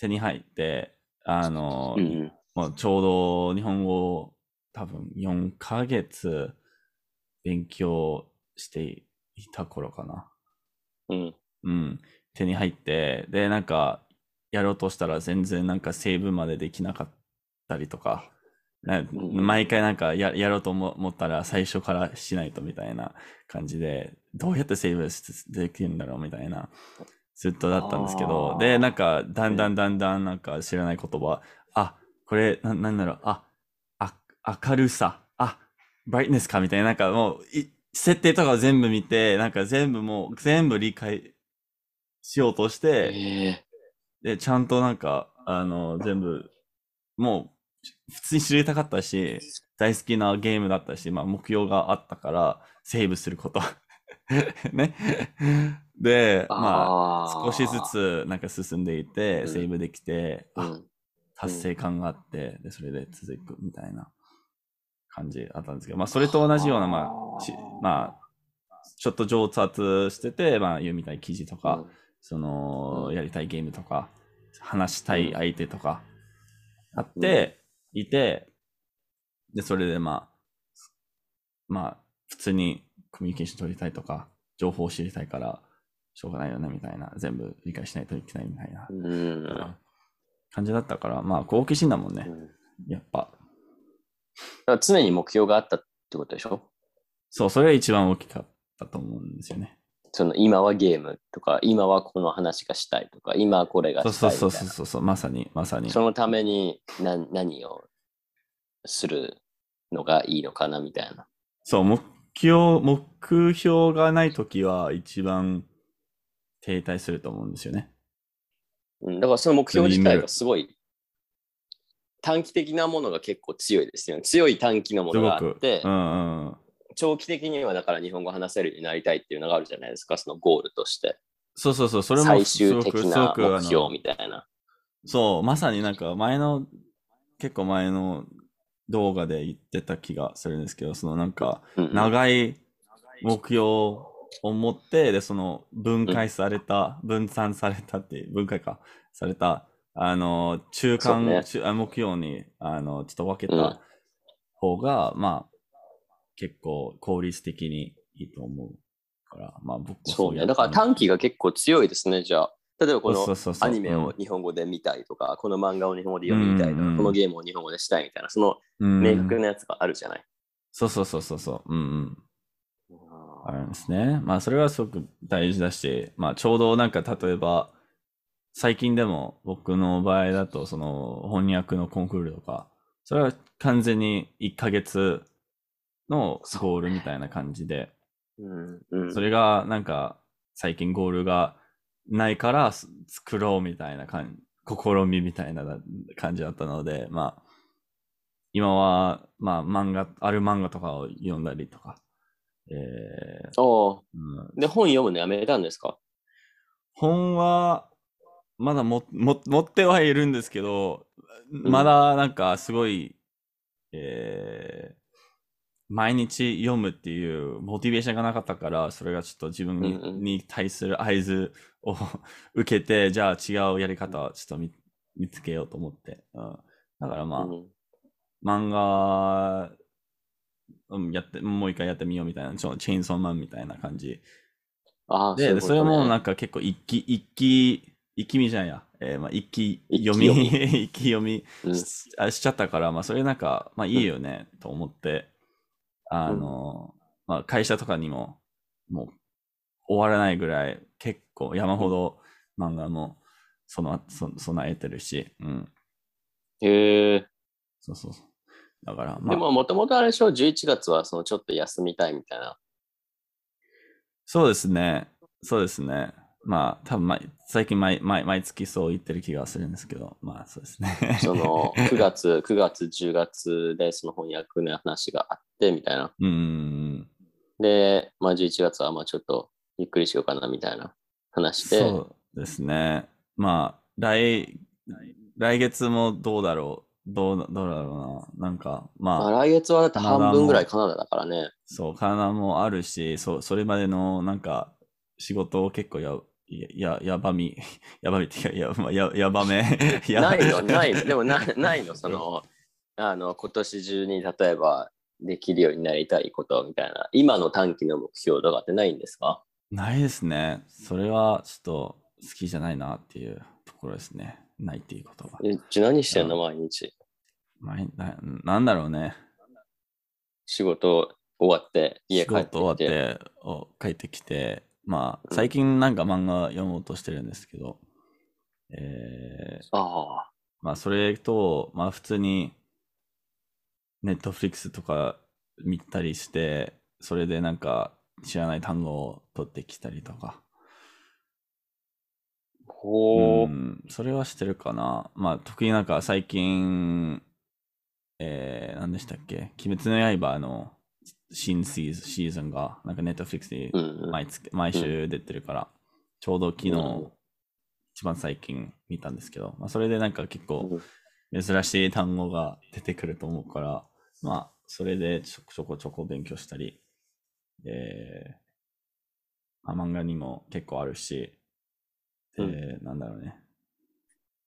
手に入って、あの、
うん。
もうちょうど日本語を多分4ヶ月勉強していた頃かな。
うん。
うん。手に入って、で、なんか、やろうとしたら全然なんかセーブまでできなかったりとか、毎回なんかややろうと思思ったら最初からしないとみたいな感じで、どうやってセーブしできるんだろうみたいな、ずっとだったんですけど、で、なんか、だんだんだんだんなんか知らない言葉、あ、これ、ななんだろう、あ、あ明るさ、あ、ブライトネスかみたいな、なんかもう、い設定とかを全部見て、なんか全部もう、全部理解しようとして、
え
で、ちゃんとなんか、あの、全部、もう、普通に知りたかったし、大好きなゲームだったし、まあ、目標があったから、セーブすること。ね。で、
ー、
まあ、少しずつなんか進んでいて、
うん。
セーブできて、あ、
うん。
達成感があって、で、それで続くみたいな感じあったんですけど、まあ、それと同じような、まあ、ちまあ、ちょっと上達してて、まあ、読みたい記事とか、その、
うん。
やりたいゲームとか、話したい相手とか、あって、いて、で、それでまあ、まあ、普通にコミュニケーション取りたいとか、情報を知りたいから、しょうがないよね、みたいな。全部理解しないといけないみたいな感じだったから、まあ、好奇心だもんね、
うんだ
やっぱ。
から常に目標があったってことでしょ？
そう、それが一番大きかったと思うんですよね。
その今はゲームとか、今はこの話がしたいとか、今はこれが
そう
した
そ
いうみたいな。
そうそうそう、まさに、まさに。
そのために何何をするのがいいのかなみたいな。
そう、目標、目標がないときは一番停滞すると思うんですよね。
うん、だからその目標自体がすごい短期的なものが結構強いですよね。強い短期のもの。があって
う、んうん。
長期的にはだから日本語話せるようになりたいっていうのがあるじゃないですか、そのゴールとして。
そうそうそう、それも
最終的な目標みたいな。
そう、まさになんか前の、結構前の動画で言ってた気がするんですけど、そのなんか、
うんうん。
長い目標思って、で、その分解された、分散されたっていう、分解か、された、あの、中間、
ね。
目標に、あの、ちょっと分け
うん。
た方が、まあ、結構効率的にいいと思うから、まあ僕は
そうね。だから短期が結構強いですね、じゃあ。例えばこのアニメを日本語で見たいとか、この漫画を日本語で読みたいとか、
うんうん
このゲームを日本語でしたいみたいな、その
うん
明確なやつがあるじゃない？
そうそうそうそうそう。うんうん。あるんですね。まあそれはすごく大事だし、まあちょうどなんか例えば、最近でも僕の場合だとその翻訳のコンクールとか、それは完全に1ヶ月のゴールみたいな感じで、
うんうん、
それがなんか最近ゴールがないからす作ろうみたいな感試みみたいな感じだったので、まあ今はまあ漫画、ある漫画とかを読んだりとか、えー
おー
うん。
で、本読むのやめたんですか？
本はまだもも持ってはいるんですけど、
ん。
まだなんかすごい、えー毎日読むっていうモチベーションがなかったから、それがちょっと自分に,、
うんうん。
に対する合図を 受けて、じゃあ違うやり方をちょっと見見つけようと思って。うん、だからまあ、
うん。
漫画、うん、やって、もう一回やってみようみたいな、ちょチェーンソーマンみたいな感じ。
ああ、
で、でそれもなん
か、
か結構一気、一気、一気見じゃんや。えーまあ一気読み、
読
一気読み
うん。
しちゃったから、まあそれなんか、まあいいよね、と思って、あの、まあ会社とかにも、もう終わらないぐらい結構山ほど漫画もそのそ備えてるし、うん。
へえ。
そうそうそう。だから、まあ、
でも、もともとあれでしょ、11月はそのちょっと休みたいみたいな。
そうですね。そうですね。まあ、多分毎最近毎毎毎月そう言ってる気がするんですけど、まあそうですね。
その9月、9月、10月でその翻訳の話があってみたいな。
うんうん
で、まあ11月はまあちょっとゆっくりしようかなみたいな話で。
そうですね。まあ、来、来月もどうだろう。どうどうだろうな。なんか、まあ、
まあ来月はだって半分ぐらいカナダだからね。
そう、体もあるし、そう、それまでのなんか、仕事を結構や、や、やばみ、やばみっていうか、や、や、やばめ。や
ないの、ないの、でもな ないの、その、あの、今年中に例えばできるようになりたいことみたいな、今の短期の目標とかってないんですか？
ないですね。それはちょっと好きじゃないなっていうところですね。ないっていうことは。
えじゃあ何してんの？毎日。
まあななんだろうね。
仕事終わって、家
仕
帰って
事終わっ
きて。
て、お帰ってきて、まあ、
うん
最近なんか漫画読もうとしてるんですけど、えー、
ああ、
まあ、それと、まあ、普通に、ネットフリックスとか見たりして、それでなんか知らない単語を取ってきたりとか。
ほう。
うん、それはしてるかな。まあ、特になんか最近、えー、何でしたっけ？鬼滅の刃の新シーズンシーズンが、なんかネットフリックスで
うんうん
毎月、毎週出てるから、ちょうど昨日、
うん
一番最近見たんですけど、まあ、それでなんか結構
うん
珍しい単語が出てくると思うから、まあ、それでちょちょこちょこ勉強したり、えー、まあ、漫画にも結構あるし、で、なんだろうね。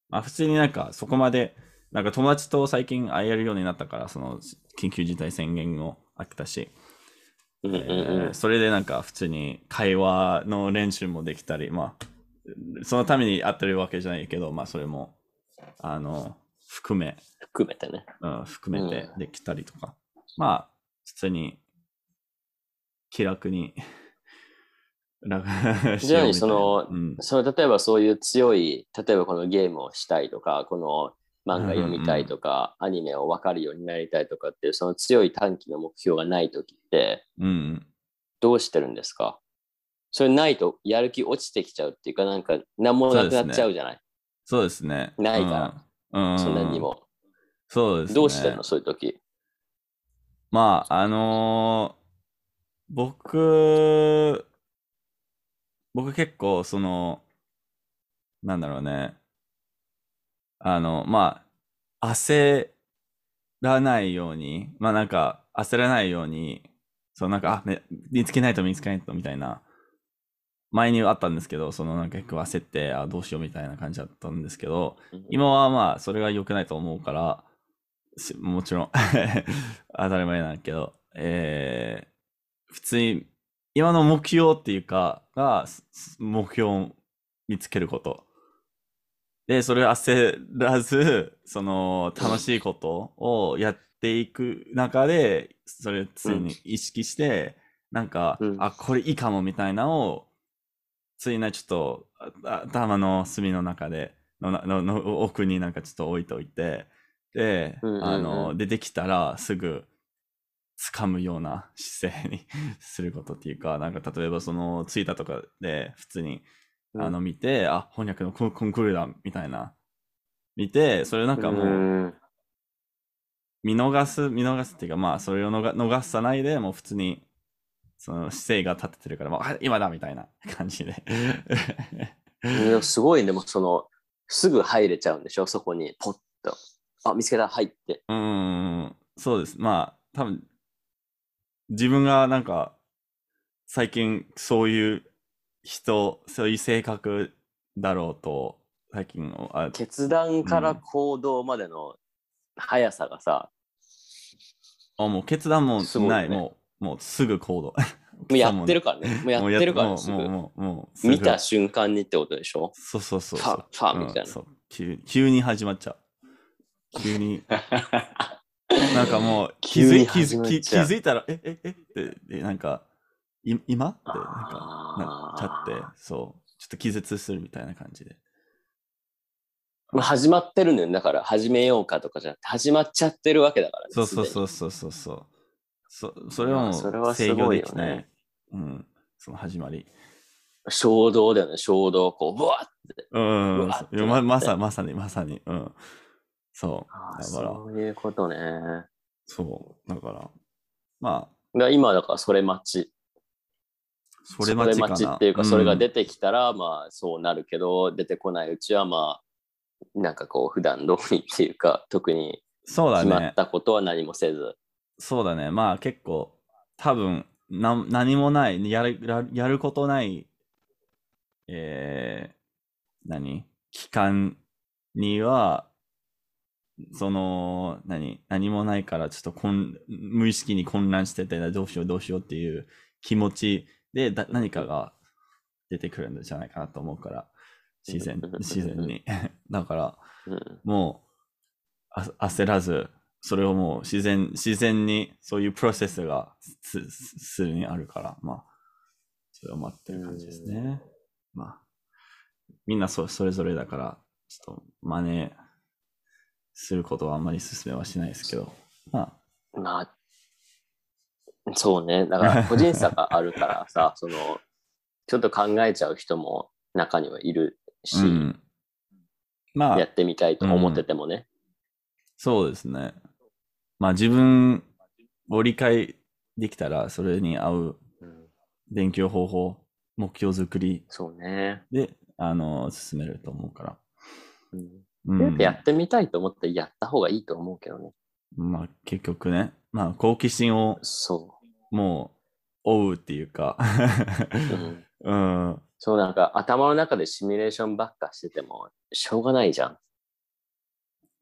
まあ、普通になんかそこまで、なんか友達と最近会えるようになったから、その緊急事態宣言を開けたし、
うんうん
え
うん。
ーそれでなんか普通に会話の練習もできたり、まあ、そのためにやってるわけじゃないけど、まあそれも、あの、含め、
含めてね。
うん、含めて
う
できたりとか、まあ、普通に気楽に 楽し
じゃあ
ようみたいな。
その
うん、
それ例えばそういう強い、例えばこのゲームをしたいとか、この漫画読みたいとか、アニメを分かるようになりたいとかっていう、その強い短期の目標がないときって、
うん、
どうしてるんですか？それないとやる気落ちてきちゃうっていうか、なんか何もなくなっちゃうじゃない？
そうですね。
ないからそんなにも。
そうですね。
どうしてんの？そういうとき。
まあ、あのー僕、僕結構、その、なんだろうね。あの、まあ、焦らないように、まあなんか、焦らないように、そうなんか、あ、ね見つけないと見つけないとみたいな前にあったんですけど、そのなんか結構焦って、あ、どうしようみたいな感じだったんですけど、
うん
今はまあ、それが良くないと思うから、しもちろん 当たり前なんだけど、えー普通に、今の目標っていうか、が、目標を見つけること。で、それを焦らず、その、楽しいことをやっていく中で、それを常に意識して、なんか、
うん。
あ、これいいかもみたいなのを、ついなちょっと、あ頭の隅の中で、のなのの奥になんかちょっと置いといて、で、
うんうんうん。
あの、出てきたらすぐ掴むような姿勢に することっていうか、なんか例えばそのツイッターとかで普通に、
うん
あの見て、あ、翻訳のコンクールだみたいな、見て、それなんかもう、
うん
見逃す、見逃すっていうか、まあ、それを逃逃さないで、もう普通に、その姿勢が立ててるから、まあ、あ今だみたいな感じで。
すごい、でもその、すぐ入れちゃうんでしょ？そこに、ポッと。あ、見つけた、入って。
うーん、そうです。まあ、多分、自分がなんか、最近そういう人、そういう性格だろうと、最近、あ
決断から行動までの速さがさ、
あもう決断もない、
すごいね。
もう、もうすぐ行動。
もうやってるからね。もうやってる。から
もう
すぐ。
もう、もう、もう、すぐ。
見た瞬間にってことでしょ？
そうそうそう
ファ
そう。
ファみたいな。
うんそう。急急に始まっちゃう。急に、なんかもう気づい気
急に始
づ気気
まっちゃう。
づいたら、え、え、え？って、でなんか、い今？って、なんか、なっちゃって、そう、ちょっと気絶するみたいな感じで。
もう始まってるのよ。だから始めようかとかじゃなくて、始まっちゃってるわけだからね。
そうそうそうそうそうそう。そそれはもう
それはす
制御
ごいよね
できない。うん、その始まり。
衝動だよね、衝動。こう、ブワッて。
うん、
うわっ
いやまま
って
さまさにまさに。うん。そう。
あー
だから、
そういうことね。だか
そう。だから、まあ、
ら今だからそれ待ち。
それ待ち
っていうか、それが
うん
出てきたら、まあそうなるけど、出てこないうちはまあ、なんかこう、普段通りっていうか、特に
そうだね
決まっ。たことは何もせず。
そうだね。まあ結構、多分、な何もない、やる、やるやることない、えー、何？期間には、その、何？何もないから、ちょっとこん無意識に混乱してて、どうしようどうしようっていう気持ちで、だ何かが出てくるんじゃないかなと思うから、自然
うん、
自然に。だから、
うん
もうあ焦らず、それをもう自然、自然にそういうプロセスがすすするにあるから、まあ、それを待ってる感じですね。まあ、みんなそそれぞれだから、ちょっと真似することはあんまり勧めはしないですけど、まあ、
まあ、そうね。だから 個人差があるからさ、その、ちょっと考えちゃう人も中にはいるし、
うん。まあ
やっ、てみたいと思っててもね。
そうですね。まあ自分を理解できたら、それに合う
うん
勉強方法、目標作り
そうね。
で、あの、進めると思うから。
うん
うん、
やってみたいと思ってやった方がいいと思うけどね。
まあ結局ね、まあ好奇心を
そ
もう追うっていうか、
う。う ん
うん、
そうなんか頭の中でシミュレーションばっかしててもしょうがないじゃん。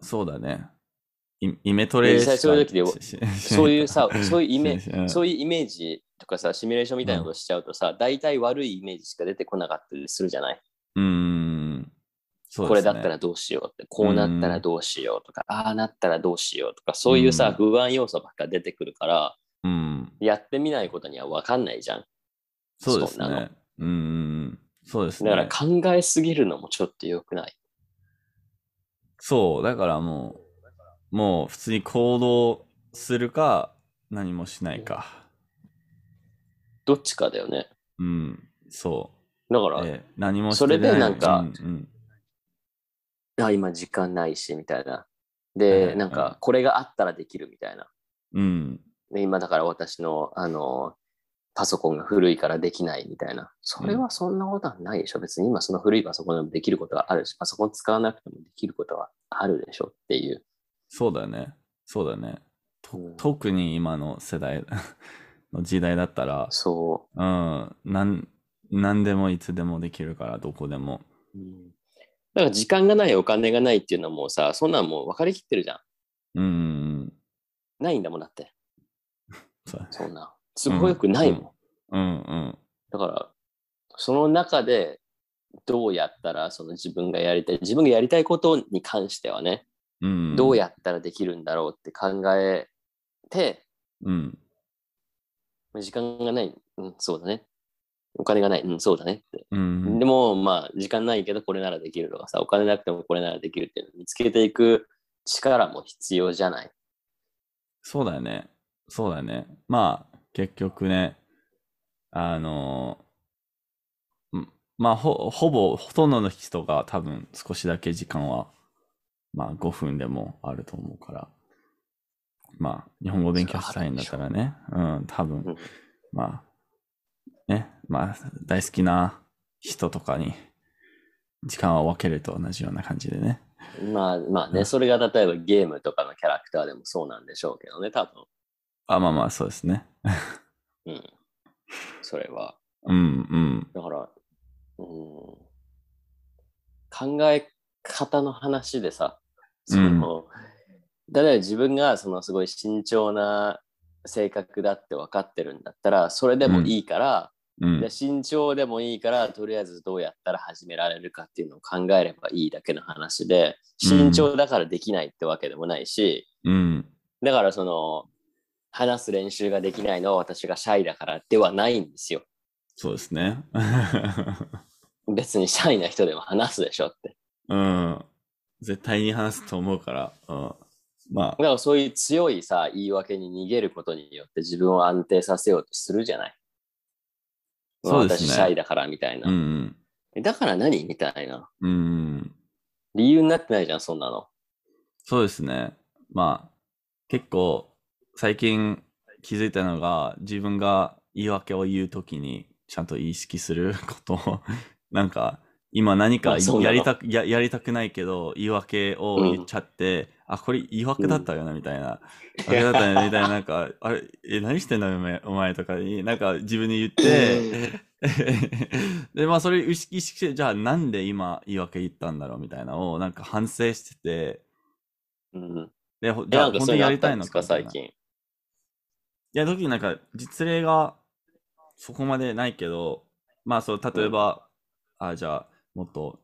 そうだね。イイメトレ
実際そういうそういうさ、そういうイメそういうイメージとかさ、シミュレーションみたいなことしちゃうとさ、大体悪いイメージしか出てこなかったりするじゃない？
うん。そう
これだったらどうしようって、こうなったらどうしようとか、ああなったらどうしようとか、そういうさ、不安要素ばっか出てくるから、
うん。
やってみないことには分かんないじゃん。
そうです
そんな
ね。うん。そうですね。
だから考えすぎるのもちょっと良くない。
そう、だからもう、もう普通に行動するか、何もしないか。
どっちかだよね。
うん、そ
だから、
う。で何もして
それで
ない
なんか
うんうん
あ今時間ないし、みたいな。
うん
で、
うん
なんか、これがあったらできるみたいな。
うん、
で今だから私の、あの、パソコンが古いからできないみたいな。それはそんなことはないでしょ。別に今その古いパソコンでもできることがあるし、パソコン使わなくてもできることはあるでしょっていう。
そうだね。そうだね。と
うん
特に今の世代の時代だったら、
そ
うん、なん、何でもいつでもできるから、どこでも。
うん。だから時間がない、お金がないっていうのはもうさ、そんなんもう分かりきってるじゃん。
うんうんうん。
ないんだもんだって。
そう
そんな。都合よくないもん。
うんうん。
だから、その中でどうやったらその自分がやりたい、自分がやりたいことに関してはね、
うん。
どうやったらできるんだろうって考えて、
うん。
時間がない、うん、そうだね。お金がない、うん、そうだねって。
うん。
でも、まあ、時間ないけどこれならできるとかさ、お金なくてもこれならできるっていうのを見つけていく力も必要じゃない？
そうだよね。そうだよね。まあ、結局ね、あの、んまあ、ほ、ほぼ、ほとんどの人が多分少しだけ時間は、まあ、5分でもあると思うから。まあ、日本語勉強したいんだったらね。うん、多分
うん、
まあ、ね、まあ、大好きな人とかに時間を分けると同じような感じでね。
まあまあね、
うん
それが例えばゲームとかのキャラクターでもそうなんでしょうけどね、多分。
あ、まあまあ、そうですね。
うん。それは。
うん、うん。
だから、うん、考え方の話でさ、その、例えば自分がそのすごい慎重な性格だって分かってるんだったら、それでもいいから、
うん
じゃあ慎重でもいいから、とりあえずどうやったら始められるかっていうのを考えればいいだけの話で、慎重だからできないってわけでもないし、
うん。
だからその、話す練習ができないのは私がシャイだからではないんですよ。
そうですね。
別にシャイな人でも話すでしょって。
うん。絶対に話すと思うから。うん。まあ
だ、からそういう強いさ、言い訳に逃げることによって自分を安定させようとするじゃない。
そうですね
私シャイだからみたいな。
うん
だから何みたいな。
うん。うん。
理由になってないじゃん、そんなの。
そうですね。まあ、結構、最近気づいたのが、自分が言い訳を言うときに、ちゃんと意識することを、なんか、今何かやりたくや、やりたくないけど、言い訳を言っちゃって、あ、これ言い訳だったよな、みたいな。あれだったよね、みたいな、なんか、あれ、え、何してんだよ、お前お前とかに、なんか自分で言って、で、まあ、それ意識して、じゃあなんで今言い訳言ったんだろう、みたいなのを、なんか反省してて、
うん。
で、じゃあ本当にやりたいのか
最近。
や、時になんか実例がそこまでないけど、まあそう、例えば、あ、じゃあもっと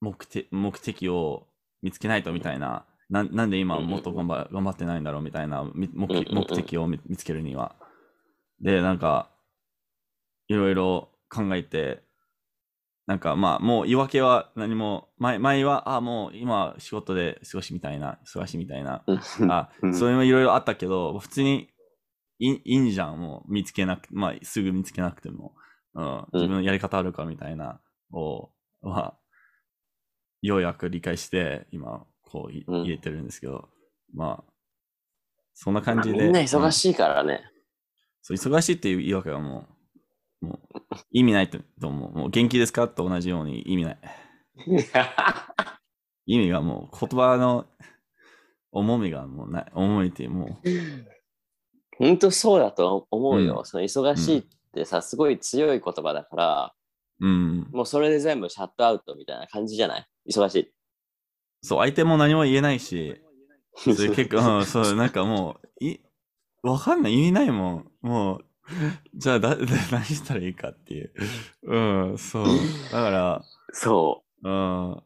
目的目的を見つけないとみたいな、ななんで今もっと頑張頑張ってないんだろうみたいなみ目目的を見見つけるには。で、なんか、いろいろ考えて、なんかまあもう言い訳は何も、前前は、あ、もう今仕事で過ごしみたいな、忙しいみたいな、あ、
うん。
そういうのいろいろあったけど、普通にいいいいんじゃん、もう見つけなく、まあすぐ見つけなくても、うん、自分のやり方あるかみたいな、を、まあ、ようやく理解して、今、こうい
うん
言えてるんですけど、まあ、そんな感
まあ
じで。
みんな忙
い、
しいからね。
そう忙しいっていう言い訳はもう、もう意味ないと思う。もう元気ですか？と同じように意味ない。意味がもう言葉の重みがもうない。重みってもう、
本当そうだと思うよ。
うん
その忙しいってさ、すごい強い言葉だから、
うん。
もうそれで全部シャットアウトみたいな感じじゃない？忙しい。
そう、相手も何も言えないし、それ結構、うんそう、なんかもう、い、わかんない、意味ないもん。もう、じゃあだ、だ 何したらいいかっていう。うん、そう。だから、
そう。
うん、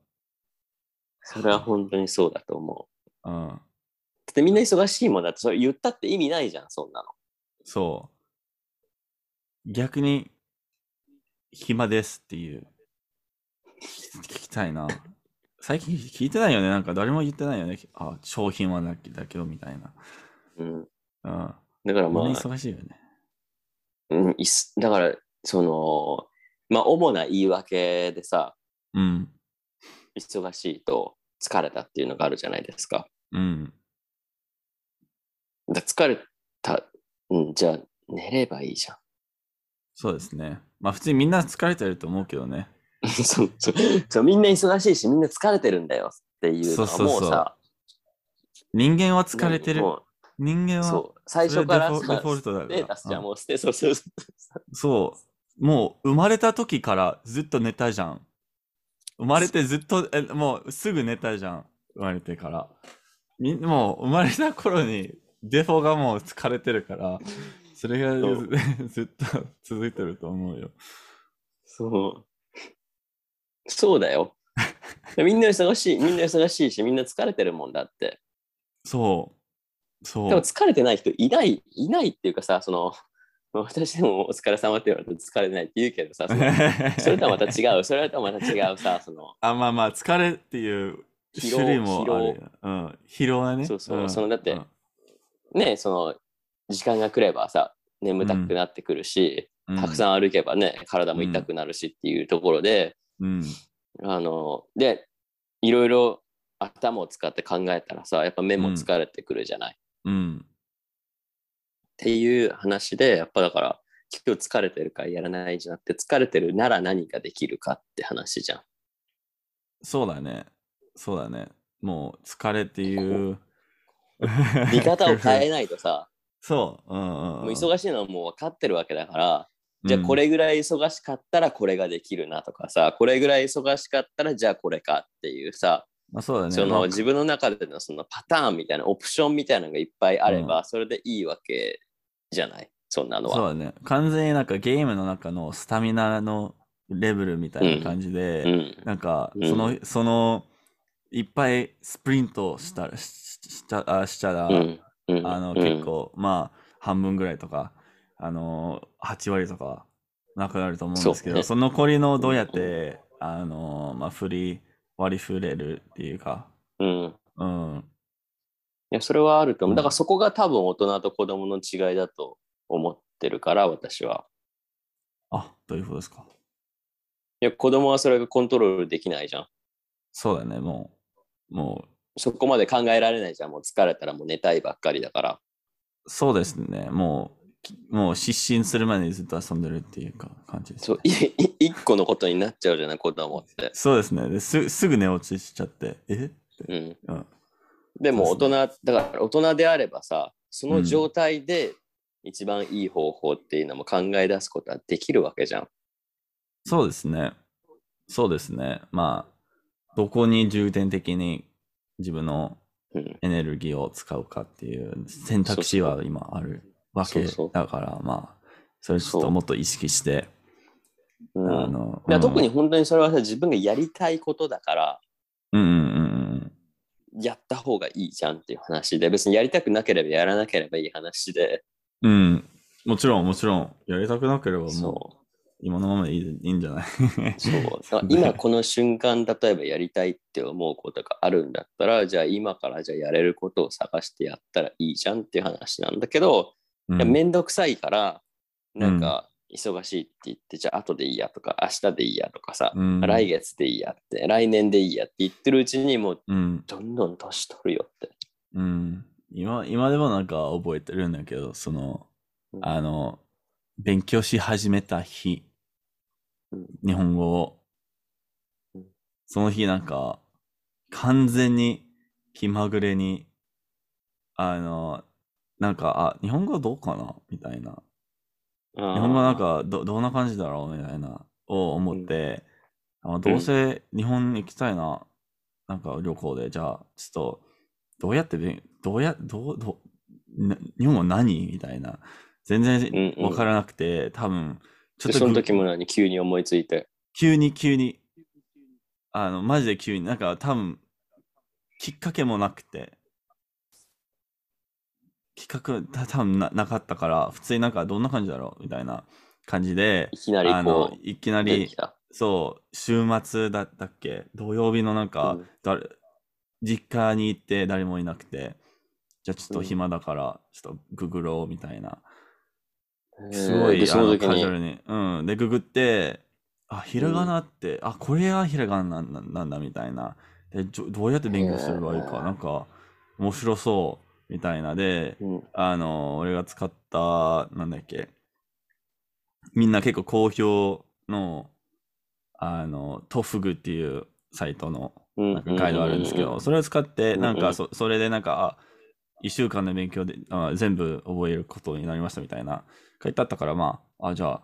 それは本当にそうだと思う。
うん、
だってみんな忙しいもんだって、それ言ったって意味ないじゃん、そんなの。
そう。逆に、暇ですっていう、聞きたいな。最近聞いてないよね。なんか誰も言ってないよね。あ、商品はだけだけど、みたいな。
うん。
うん。
だからまあ
忙しいよね。
うん、いすだから、その、まあ、主な言い訳でさ、
うん。
忙しいと疲れたっていうのがあるじゃないですか。
うん。
だ疲れた、うん、じゃあ寝ればいいじゃ
そうですね。まあ普通にみんな疲れてると思うけどね。
ん。そうそうそうみんな忙しいし、みんな疲れてるんだよっていうのは
そうそうそう
もうさ、
人間は疲れてる。
も
人間は
うそう、最初から
デフォルトだから
じゃもうステそうそうそう。
もう生まれた時からずっと寝たじゃん。生まれてずっと、えもうすぐ寝たじゃん。生まれてから。みんもう生まれた頃にデフォがもう疲れてるから、それが
そう
ず ずっと続いてると思うよ。
そう。そうだよ。みんな忙しい、みんな忙しいし、みんな疲れてるもんだって。
そう。そう。
でも疲れてない人いない、いないっていうかさ、その、私でもお疲れ様って言われると疲れてないって言うけどさ、その それとはまた違う、それとはまた違うさ、その、
あ、まあまあ、疲れっていう
疲労
種類もあるよ。うん。疲労はね。
そうそうんそのだってね、その、時間が来ればさ、眠たくなってくるし、
うん、
たくさん歩けばね、体も痛くなるしっていうところで、
うん。
あの、で、いろいろ頭を使って考えたらさ、やっぱ目も疲れてくるじゃない。っ
うん。
ていう話で、やっぱだから、今日疲れてるからやらないんじゃなくて、疲れてるなら何ができるかって話じゃん。
そうだね。そうだね。もう疲れっていう。
見方を変えないとさ、
そう。うんうん、
もう忙しいのはもう分かってるわけだから、じゃあこれぐらい忙しかったらこれができるなとかさ、これぐらい忙しかったらじゃあこれかっていうさ、
まあ、そうだね。
そ
まあ
の自分の中でのそのパターンみたいなオプションみたいなのがいっぱいあれば、それでいいわけじゃない？そんなのは。
そうだね。完全になんかゲームの中のスタミナのレベルみたいな感じで、
うん。
なんか
うん
その、その、いっぱいスプリントしたら、ししたあしたら、
うん。うん。
あの、
うん
結構、まあ、半分ぐらいとか、あの、8割とか、なくなると思うんですけど、
そ
の残りのどうやって、あの、まあ、振り、割り振れるっていうか、
うん。
うん。
いや、それはあると思う。
うん
だからそこが多分大人と子供の違いだと思ってるから、私は。
あ、どういうことですか？
いや、子供はそれがコントロールできないじゃん。
そうだね、もう、も
そこまで考えられないじゃん。もう疲れたらもう寝たいばっかりだから。
う、そうですね、もう、きもう失神するまでにずっと遊んでるっていうか、感じです、
そう、一個のことになっちゃうじゃない、子供って。
そうですねです。すぐ寝落ちしちゃって、え？
うん。
うん。
でも大人、だから大人であればさ、その状態で一番いい方法っていうのも考え出すことはできるわけじゃん。
そうですね。そうですね。まあ、どこに重点的に自分の
うん。
エネルギーを使うかっていう選択肢は今あるわけだから、まあ、それちょっともっと意識して、
う。ん。
あの、
特に
うん、
本当にそれはさ自分がやりたいことだから
うんうんうん
やった方がいいじゃんっていう話で別にやりたくなければやらなければいい話で。
うん。うん。もちろん、もちろん、やりたくなければも今のままでいいいいんじゃない？
う。そう今この瞬間例えばやりたいって思うことがあるんだったらじゃあ今からじゃあやれることを探してやったらいいじゃんっていう話なんだけど、
うん。
めんどくさいからなんか忙しいって言って、じゃあ後でいいやとか明日でいいやとかさ、
うん。
来月でいいやって来年でいいやって言ってるうちにもう
うん。
どんどん年取るよって。
うん。今、今でもなんか覚えてるんだけど、その、
うん。
あの、勉強し始めた日、
うん
日本語を。
うん、
その日なんか、完全に気まぐれに、あの、なんか、あ、日本語どうかな？みたいな。
日
日本語なんかど、どんな感じだろう？みたいな、を思って、あのどうせ日本に行きたいな、なんか旅行で、じゃあ、ちょっと、どうやって勉、どうや、どう、どう、な日本語何？みたいな。全然
うんうん。
わからなくて、多分、ちょっ
で
とぐ
その時も何急に思いついて。
急に急に、あの、マジで急に、なんか多分、きっかけもなくて、きっかけた多分ななかったから、普通になんかどんな感じだろうみたいな感じで、
いきなり
あのいきなり。そう、週末だったっけ？土曜日のなんか、
うん。
誰実家に行って誰もいなくて、じゃあちょっと暇だから、ちょっとググろうみたいな。すごい、
で、そ
あの
の時に、
カジュアルに。うん。で、ググって、あ、ひらがなって、あ、これがひらがななんなんだみたいな。で、どうやって勉強すればいいか、なんか、面白そうみたいな。で、
うん。
あの、俺が使った、なんだっけ、みんな結構好評の、あの、トフグっていうサイトの
うん。
なんかガイドあるんですけど、それを使って、
うん。
なんかそそれでなんか、あ、一週間の勉強であ全部覚えることになりましたみたいな書いてあったから、まあ、あ、じゃ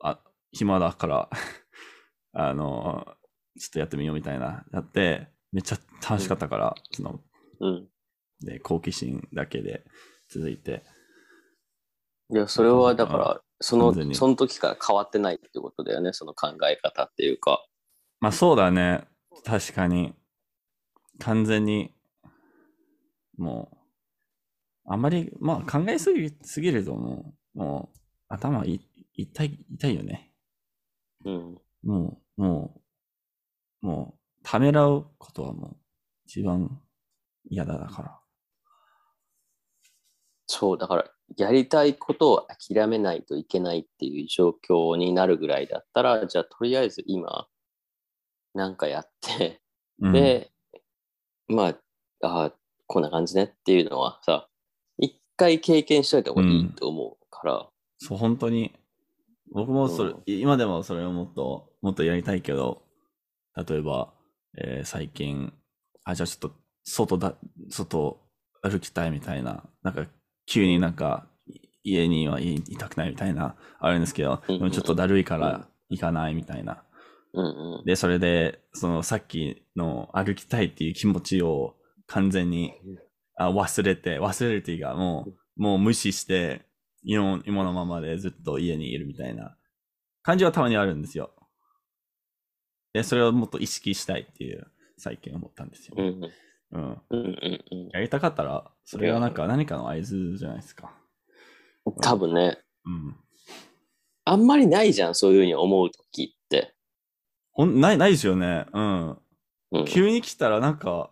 あ、あ、暇だから、あの、ちょっとやってみようみたいな、やって、めっちゃ楽しかったから、その、
うん。
で、好奇心だけで続いて、
いや、それはだから、そのその時から変わってないってことだよね、その考え方っていうか。
まあそうだね。確かに。完全に、もう、あんまり、まあ考えすぎすぎるともう、もう頭い痛い、痛いよね。
うん。
もう、もう、もう、ためらうことはもう、一番嫌だだから。
そう、だから、やりたいことを諦めないといけないっていう状況になるぐらいだったら、じゃあ、とりあえず今、なんかやって、
うん、
で、まあ、あこんな感じねっていうのはさ、一回経験しといた方がいいと思うから、
そう、本当に、僕もそれ、
うん。
今でもそれをもっと、もっとやりたいけど、例えば、えー最近、あ、じゃあちょっと、外だ、外歩きたいみたいな、なんか、急になんか、い家にはいいたくないみたいな、あるんですけど、
うんうん。
でもちょっとだるいから行かないみたいな。
うんうん。
で、それで、そのさっきの歩きたいっていう気持ちを完全にあ忘れて、忘れるっていうか、もう、もう無視して、今今のままでずっと家にいるみたいな感じはたまにあるんですよ。で、それをもっと意識したいっていう、最近思ったんですよ。
うんうん
うん。
うん
やりたかったら、それはなんか何かの合図じゃないですか。
多分ね、
うん。
あんまりないじゃん、そういうふうに思うときって。
ほん、ない、ないですよね。うん。
うん、
急に来たらなんか、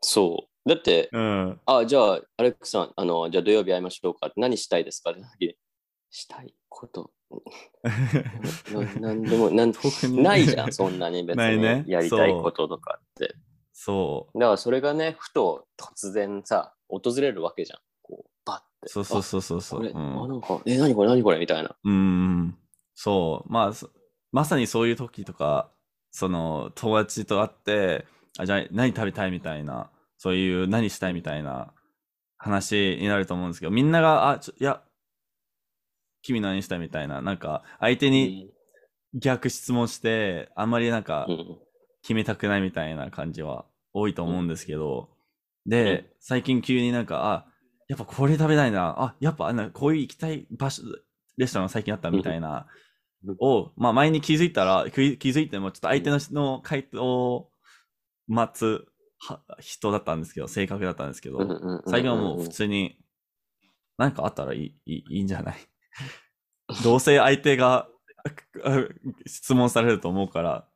そう。だって、
うん。
あ、じゃあ、アレックスさん、あの、じゃあ土曜日会いましょうか。何したいですか？ってしたいこと。ななんでも、なんないじゃん、そんなに別
ないね
にやりたいこととかって。
そう。
だからそれがね、ふと突然さ、訪れるわけじゃん。こう、バッて。
そうそうそうそう
あ
そう。
これ、
うん
あ、なんか、え、何これ、何これ？みたいな。
うん、そう。まあ、そまさにそういう時とか、その、友達と会って、あ、じゃあ何食べたい？みたいな、そういう何したいみたいな話になると思うんですけど、みんなが、あ、ちょいや、君何したいみたいな、なんか、相手に逆質問して、あんまりなんか
う、ん。
決めたくないみたいな感じは多いと思うんですけど、で、最近急になんか、あ、やっぱこれ食べたいな、あ、やっぱなこういう行きたい場所、レストラン最近あったみたいな、
うん。
を、まあ前に気づいたら、気気づいてもちょっと相手の人の回答を待つは人だったんですけど、性格だったんですけど、最近はもう普通に、なんかあったらいいいいんじゃない？どうせ相手があ質問されると思うから、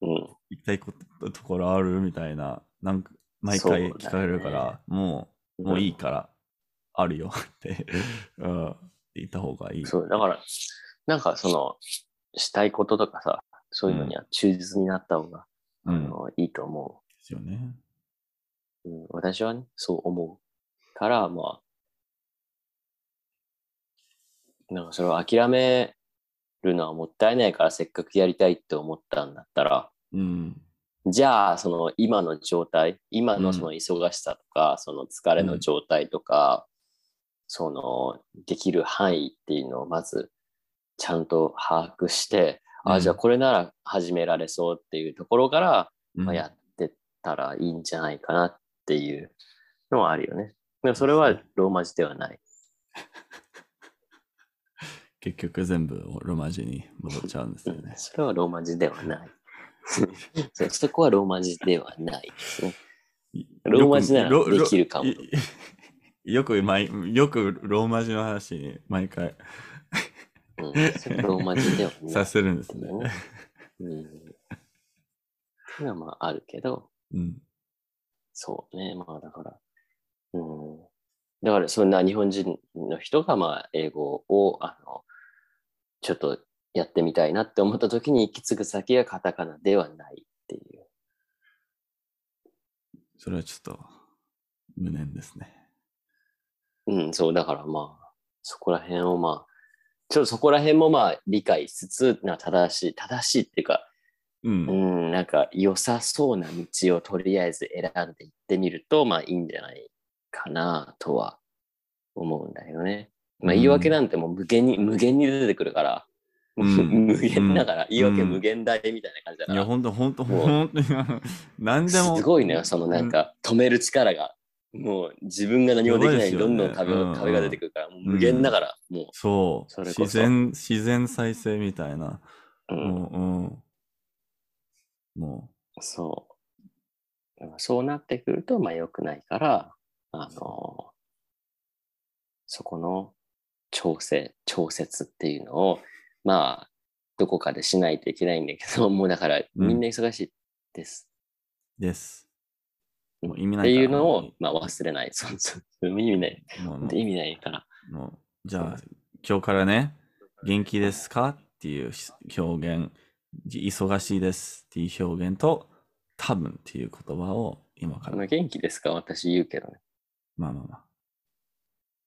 うん。
行きたいことところあるみたいな、なんか毎回聞かれるから、もう、もういいから、あるよって、うん、言った方がいい。
そう、だから、なんかその、したいこととかさ、そういうのには忠実になった方が、
うん、で
あのいいと思
すよね。
う、うん。私はね、そう思うから、まあ、なんかそれを諦めるのはもったいないから、せっかくやりたいって思ったんだったら、
うん、
じゃあ、その今の状態、今のその忙しさとか、その疲れの状態とか、そのできる範囲っていうのをまずちゃんと把握して、あ、
うん
じゃあこれなら始められそうっていうところから、
うん
まあ、やったらいいんじゃないかなっていうのはあるよね。でもそれはローマ字ではない。
結局全部ローマ字に戻っちゃうんですよね。
それはローマ字ではない。そこはローマ字ではないですね。ローマ字ならできるかも
よく毎、よくローマ字の話に毎回
うん、ローマ字ではない。
させるんですね。
うん。っていうのはまああるけど、
うん。
そうね、まあだから、うん。だからそんな日本人の人がまあ英語を、あの、ちょっとやってみたいなって思った時に行き着く先がカタカナではないっていう。
それはちょっと無念ですね。
うん、そう、だからまあ、そこら辺をまあ、ちょっとそこら辺もまあ理解しつつ、な正しい、正しいっていうか、
う。
うんん、なんか良さそうな道をとりあえず選んでいってみると、まあいいんじゃないかなとは思うんだよね。まあ
うん
言い訳なんてもう無限に、無限に出てくるから、
うん
無限だから、言い訳
うん
無限大みたいな感じだか
いや、
ら、
ほんと、ほんと、ほんとに、何でも。
すごいね、そのなんか止める力が。もう自分が何もできない、
ね
どんどん壁,、
うん
壁が出てくるから、もう無限だから、も
そう
それこそ
自然、自然再生みたいな。
う、うん
もう、
そう。そうなってくると、まあ良くないから、あの、そこの調整、調節っていうのを、まあ、どこかでしないといけないんだけど、もうだからみんな忙しいです。
う、です。もう意味
っ
ないから
ていうのを、まあ忘れない。そうそう。意味ない。意味ないから。
もうじゃあ、今日からね、元気ですか？っていう表現、忙しいですっていう表現と、多分っていう言葉を今から
元気ですか？私言うけどね。
まあまあまあ、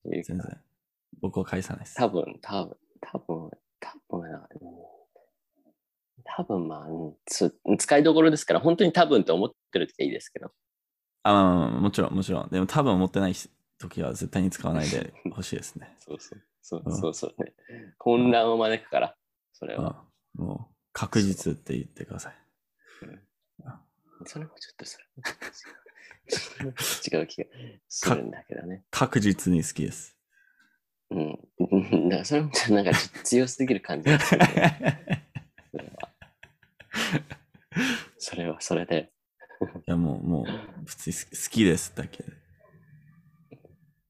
全然。僕は返さないです。
多分、多分、多分、多分、うん多分まあ、うんつ使いどころですから、本当に多分と思ってる時はいいですけど。
あ、まあまあまあもちろん、もちろん。でも多分持ってない時は絶対に使わないでほしいですね。
そうそう。そう
うん
そうそうね。混乱を招くから、それは。
うんもう、確実って言ってください。
それもちょっとそれ違う気がするんだけどね。
確実に好きです。
うん。うんだからそれもちょっとなんか強すぎる感じがするねそれは。それはそれで。
いやもう、もう、普通に好き好きですだけで。